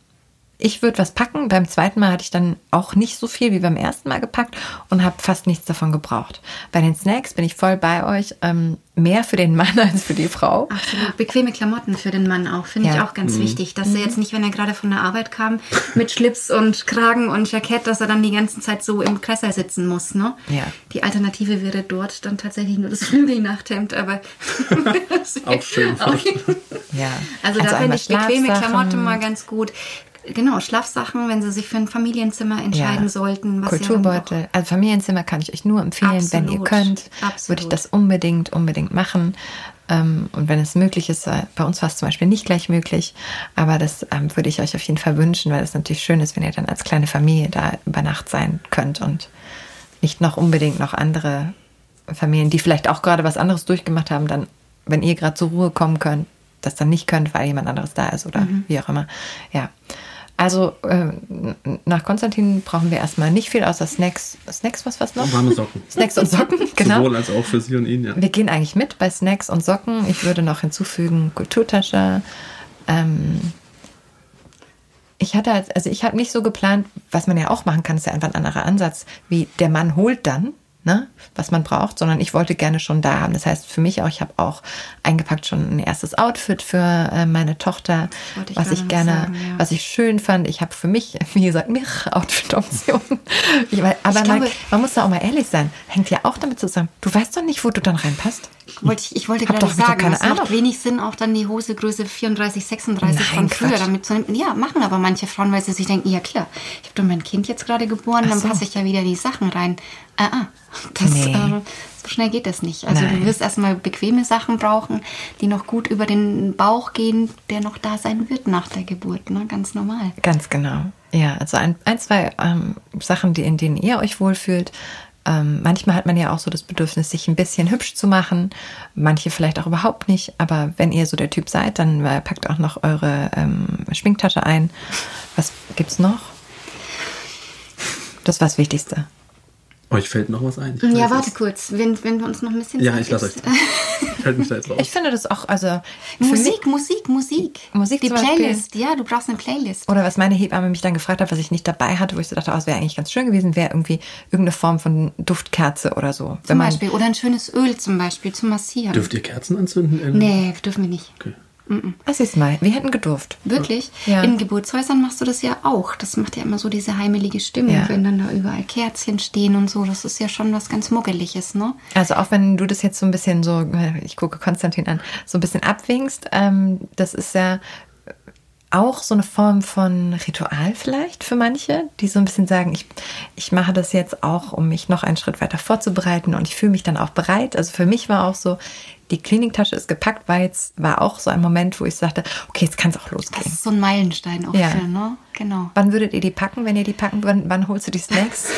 S1: ich würde was packen. Beim zweiten Mal hatte ich dann auch nicht so viel wie beim ersten Mal gepackt und habe fast nichts davon gebraucht. Bei den Snacks bin ich voll bei euch. Ähm, mehr für den Mann als für die Frau.
S2: Absolut. Bequeme Klamotten für den Mann auch, finde ja. ich auch ganz mhm. wichtig. Dass mhm. er jetzt nicht, wenn er gerade von der Arbeit kam, mit Schlips und Kragen und Jackett, dass er dann die ganze Zeit so im Kresser sitzen muss. Ne?
S1: Ja.
S2: Die Alternative wäre dort dann tatsächlich nur das Flügelnachthemd, aber
S3: auch schön. Auch,
S2: ja. Also, also da finde ich bequeme Klamotten mal ganz gut. Genau, Schlafsachen, wenn Sie sich für ein Familienzimmer entscheiden ja. sollten.
S1: Kulturbeutel. Also Familienzimmer kann ich euch nur empfehlen, Absolut. wenn ihr könnt. Absolut. Würde ich das unbedingt, unbedingt machen. Ähm, und wenn es möglich ist, äh, bei uns war es zum Beispiel nicht gleich möglich, aber das ähm, würde ich euch auf jeden Fall wünschen, weil es natürlich schön ist, wenn ihr dann als kleine Familie da über Nacht sein könnt und nicht noch unbedingt noch andere Familien, die vielleicht auch gerade was anderes durchgemacht haben, dann, wenn ihr gerade zur Ruhe kommen könnt, das dann nicht könnt, weil jemand anderes da ist oder mhm. wie auch immer. Ja. Also äh, nach Konstantin brauchen wir erstmal nicht viel außer Snacks. Snacks, was was noch?
S3: Warme Socken.
S1: Snacks und Socken, genau.
S3: Sowohl als auch für Sie und ihn, ja.
S1: Wir gehen eigentlich mit bei Snacks und Socken. Ich würde noch hinzufügen Kulturtasche. Ähm, ich hatte, also ich habe nicht so geplant, was man ja auch machen kann, ist ja einfach ein anderer Ansatz, wie der Mann holt dann ne, was man braucht, sondern ich wollte gerne schon da haben. Das heißt für mich auch, ich habe auch eingepackt schon ein erstes Outfit für äh, meine Tochter, ich was ich gerne, sagen, ja. was ich schön fand. Ich habe für mich, wie gesagt, mehrere Outfit-Optionen. aber glaube, man, man, muss da auch mal ehrlich sein. Hängt ja auch damit zusammen. Du weißt doch nicht, wo du dann reinpasst.
S2: Wollte ich, ich wollte gerade sagen, keine es Ahnung. macht wenig Sinn, auch dann die Hosegröße 34, 36 Nein, von früher Quatsch. damit zu nehmen. Ja, machen aber manche Frauen, weil sie sich denken, ja klar, ich habe doch mein Kind jetzt gerade geboren, Ach dann so. passe ich ja wieder die Sachen rein. Ah, ah. Das, nee. äh, so schnell geht das nicht. Also Nein. du wirst erstmal bequeme Sachen brauchen, die noch gut über den Bauch gehen, der noch da sein wird nach der Geburt. Ne? Ganz normal.
S1: Ganz genau. Ja, also ein, ein zwei ähm, Sachen, die, in denen ihr euch wohlfühlt. Ähm, manchmal hat man ja auch so das Bedürfnis, sich ein bisschen hübsch zu machen. Manche vielleicht auch überhaupt nicht. Aber wenn ihr so der Typ seid, dann äh, packt auch noch eure ähm, Schminktasche ein. Was gibt's noch? Das war das Wichtigste.
S3: Euch fällt noch was ein?
S2: Ja, warte es. kurz, wenn, wenn wir uns noch ein bisschen.
S3: Ja, ich lasse euch.
S1: Ich halte mich da jetzt raus. Ich finde das auch, also.
S2: Musik, Musik, Musik.
S1: Musik
S2: Die Playlist, ja, du brauchst eine Playlist.
S1: Oder was meine Hebamme mich dann gefragt hat, was ich nicht dabei hatte, wo ich so dachte, oh, es wäre eigentlich ganz schön gewesen, wäre irgendwie irgendeine Form von Duftkerze oder so.
S2: Zum Beispiel. Oder ein schönes Öl zum Beispiel zum Massieren.
S3: Dürft ihr Kerzen anzünden? Irgendwie?
S2: Nee, dürfen wir nicht.
S1: Okay. Das ist mal. Wir hätten gedurft.
S2: Wirklich? Ja. In Geburtshäusern machst du das ja auch. Das macht ja immer so diese heimelige Stimmung, ja. wenn dann da überall Kerzchen stehen und so. Das ist ja schon was ganz Muggeliges, ne?
S1: Also auch wenn du das jetzt so ein bisschen so, ich gucke Konstantin an, so ein bisschen abwinkst, ähm, das ist ja auch so eine Form von Ritual vielleicht für manche, die so ein bisschen sagen, ich, ich mache das jetzt auch, um mich noch einen Schritt weiter vorzubereiten und ich fühle mich dann auch bereit. Also für mich war auch so, die Kliniktasche ist gepackt, weil jetzt war auch so ein Moment, wo ich sagte, okay, jetzt kann es auch losgehen. Das
S2: ist so ein Meilenstein auch ja. für, ne? Genau.
S1: Wann würdet ihr die packen, wenn ihr die packen würdet? Wann holst du die Snacks?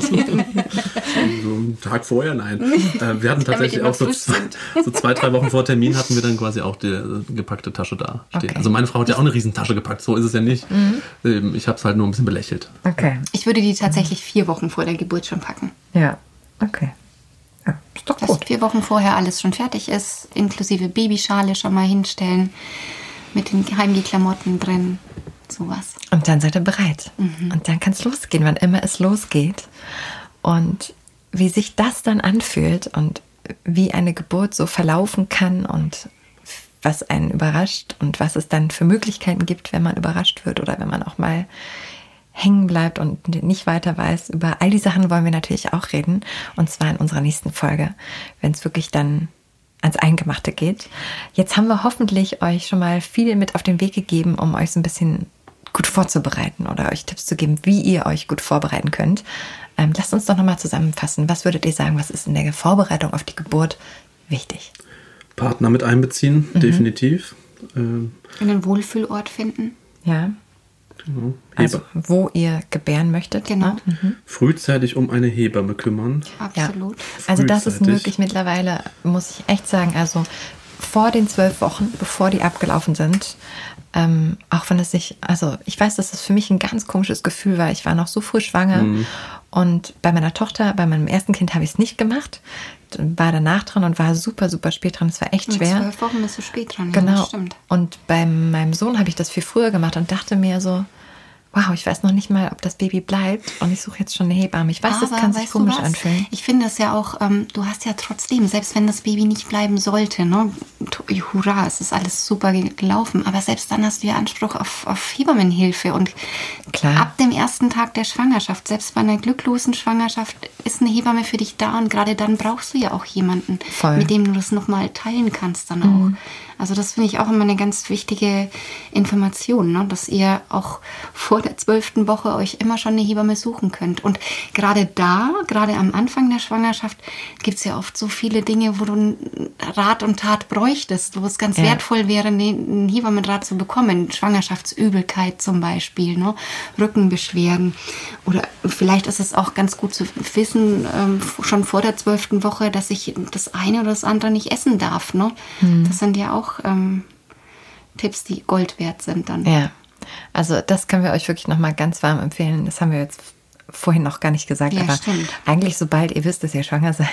S3: so einen Tag vorher, nein. Äh, wir hatten tatsächlich auch so zwei, so zwei, drei Wochen vor Termin hatten wir dann quasi auch die äh, gepackte Tasche da stehen. Okay. Also meine Frau hat ja auch eine Riesentasche gepackt, so ist es ja nicht. Mhm. Ähm, ich habe es halt nur ein bisschen belächelt.
S1: Okay.
S2: Ich würde die tatsächlich vier Wochen vor der Geburt schon packen.
S1: Ja, okay.
S2: Ist doch gut. Dass vier Wochen vorher alles schon fertig ist, inklusive Babyschale schon mal hinstellen, mit den Heimgeklamotten drin, sowas.
S1: Und dann seid ihr bereit. Mhm. Und dann kann es losgehen, wann immer es losgeht. Und wie sich das dann anfühlt und wie eine Geburt so verlaufen kann und was einen überrascht und was es dann für Möglichkeiten gibt, wenn man überrascht wird oder wenn man auch mal hängen bleibt und nicht weiter weiß. Über all die Sachen wollen wir natürlich auch reden. Und zwar in unserer nächsten Folge, wenn es wirklich dann ans Eingemachte geht. Jetzt haben wir hoffentlich euch schon mal viel mit auf den Weg gegeben, um euch so ein bisschen gut vorzubereiten oder euch Tipps zu geben, wie ihr euch gut vorbereiten könnt. Ähm, lasst uns doch nochmal zusammenfassen. Was würdet ihr sagen, was ist in der Vorbereitung auf die Geburt wichtig?
S3: Partner mit einbeziehen, mhm. definitiv.
S2: Ähm, Einen Wohlfühlort finden.
S1: Ja. Genau. Also, wo ihr gebären möchtet.
S2: Genau.
S3: Ne? Mhm. Frühzeitig um eine Hebamme kümmern.
S2: Absolut.
S1: Ja. Also, das ist möglich mittlerweile, muss ich echt sagen. Also, vor den zwölf Wochen, bevor die abgelaufen sind, ähm, auch wenn es sich, also ich weiß, dass das für mich ein ganz komisches Gefühl war. Ich war noch so früh schwanger mhm. und bei meiner Tochter, bei meinem ersten Kind habe ich es nicht gemacht. War danach dran und war super, super spät dran. Es war echt schwer.
S2: Zwölf Wochen bist du spät dran.
S1: Genau. Ja, stimmt. Und bei meinem Sohn habe ich das viel früher gemacht und dachte mir so, wow, ich weiß noch nicht mal, ob das Baby bleibt und ich suche jetzt schon eine Hebamme. Ich weiß, Aber, das kann sich komisch anfühlen.
S2: Ich finde es ja auch, ähm, du hast ja trotzdem, selbst wenn das Baby nicht bleiben sollte, ne, hurra, es ist alles super gelaufen, aber selbst dann hast du ja Anspruch auf, auf Hebammenhilfe und Klar. ab dem ersten Tag der Schwangerschaft, selbst bei einer glücklosen Schwangerschaft, ist eine Hebamme für dich da und gerade dann brauchst du ja auch jemanden, Voll. mit dem du das nochmal teilen kannst dann auch. Mhm. Also das finde ich auch immer eine ganz wichtige Information, ne? dass ihr auch vor der zwölften Woche euch immer schon eine Hebamme suchen könnt. Und gerade da, gerade am Anfang der Schwangerschaft, gibt es ja oft so viele Dinge, wo du Rat und Tat bräuchtest, wo es ganz ja. wertvoll wäre, einen Hebammenrat zu bekommen. Schwangerschaftsübelkeit zum Beispiel, ne? Rückenbeschwerden. Oder vielleicht ist es auch ganz gut zu wissen, ähm, schon vor der zwölften Woche, dass ich das eine oder das andere nicht essen darf. Ne? Hm. Das sind ja auch ähm, Tipps, die Gold wert sind dann.
S1: Ja, also das können wir euch wirklich nochmal ganz warm empfehlen. Das haben wir jetzt vorhin noch gar nicht gesagt, ja, aber stimmt. eigentlich sobald ihr wisst, dass ihr schwanger seid.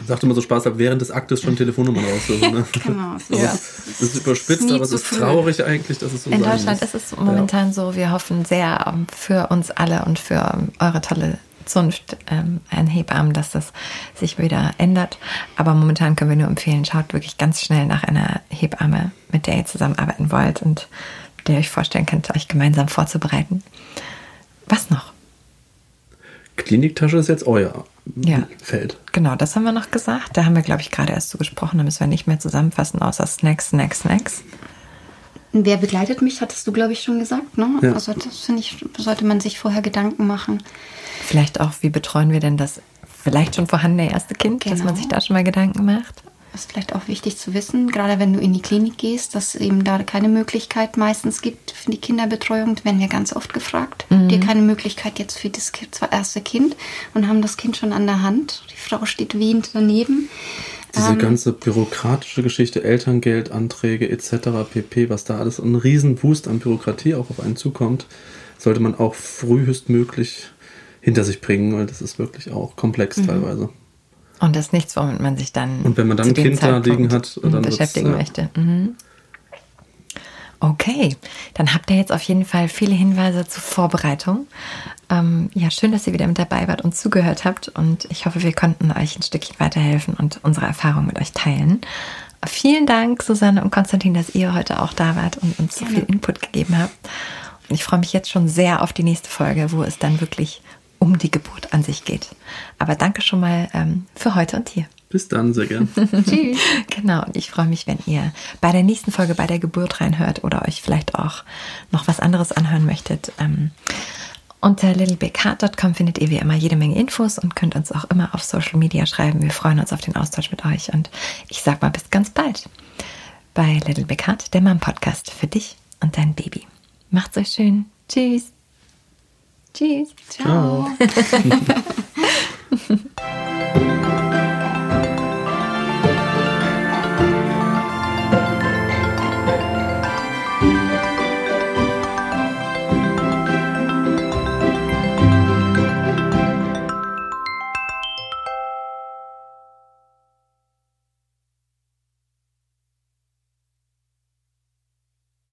S3: Ich sagte immer so Spaß, während des Aktes schon Telefonnummern raussuchen. Ne? Genau. So ja. Das ist überspitzt, aber es ist traurig eigentlich, dass es so
S1: In Deutschland ist es momentan ja. so. Wir hoffen sehr ähm, für uns alle und für eure tolle Zunft ähm, ein Hebammen, dass das sich wieder ändert. Aber momentan können wir nur empfehlen, schaut wirklich ganz schnell nach einer Hebamme, mit der ihr zusammenarbeiten wollt und der ihr euch vorstellen könnt, euch gemeinsam vorzubereiten. Was noch?
S3: Kliniktasche ist jetzt euer ja. Feld.
S1: Genau, das haben wir noch gesagt. Da haben wir, glaube ich, gerade erst so gesprochen. Da müssen wir nicht mehr zusammenfassen, außer Snacks, Snacks, Snacks.
S2: Wer begleitet mich, hattest du, glaube ich, schon gesagt. Ne? Ja. Also das finde ich, sollte man sich vorher Gedanken machen.
S1: Vielleicht auch, wie betreuen wir denn das vielleicht schon vorhandene erste Kind, genau. dass man sich da schon mal Gedanken macht?
S2: Das ist vielleicht auch wichtig zu wissen, gerade wenn du in die Klinik gehst, dass eben da keine Möglichkeit meistens gibt für die Kinderbetreuung. werden wir ganz oft gefragt. Mhm. Die keine Möglichkeit jetzt für das erste Kind und haben das Kind schon an der Hand. Die Frau steht wehend daneben.
S3: Diese ähm, ganze bürokratische Geschichte, Elterngeldanträge etc. pp, was da alles ein riesen Wust an Bürokratie auch auf einen zukommt, sollte man auch frühestmöglich hinter sich bringen, weil das ist wirklich auch komplex mhm. teilweise.
S1: Und das ist nichts, womit man sich dann.
S3: Und wenn man dann ein Kind da liegen hat, dann
S1: beschäftigen ja. möchte. Mhm. Okay, dann habt ihr jetzt auf jeden Fall viele Hinweise zur Vorbereitung. Ähm, ja, schön, dass ihr wieder mit dabei wart und zugehört habt. Und ich hoffe, wir konnten euch ein Stückchen weiterhelfen und unsere Erfahrungen mit euch teilen. Vielen Dank, Susanne und Konstantin, dass ihr heute auch da wart und uns Gerne. so viel Input gegeben habt. Und ich freue mich jetzt schon sehr auf die nächste Folge, wo es dann wirklich um die Geburt an sich geht. Aber danke schon mal ähm, für heute und hier.
S3: Bis dann, sehr gern.
S1: Tschüss. Genau, und ich freue mich, wenn ihr bei der nächsten Folge bei der Geburt reinhört oder euch vielleicht auch noch was anderes anhören möchtet. Ähm, unter littlebigheart.com findet ihr wie immer jede Menge Infos und könnt uns auch immer auf Social Media schreiben. Wir freuen uns auf den Austausch mit euch und ich sag mal bis ganz bald bei Little Big Heart, der Mom Podcast für dich und dein Baby. Macht's euch schön. Tschüss. Tschüss.
S2: Ciao. Ciao.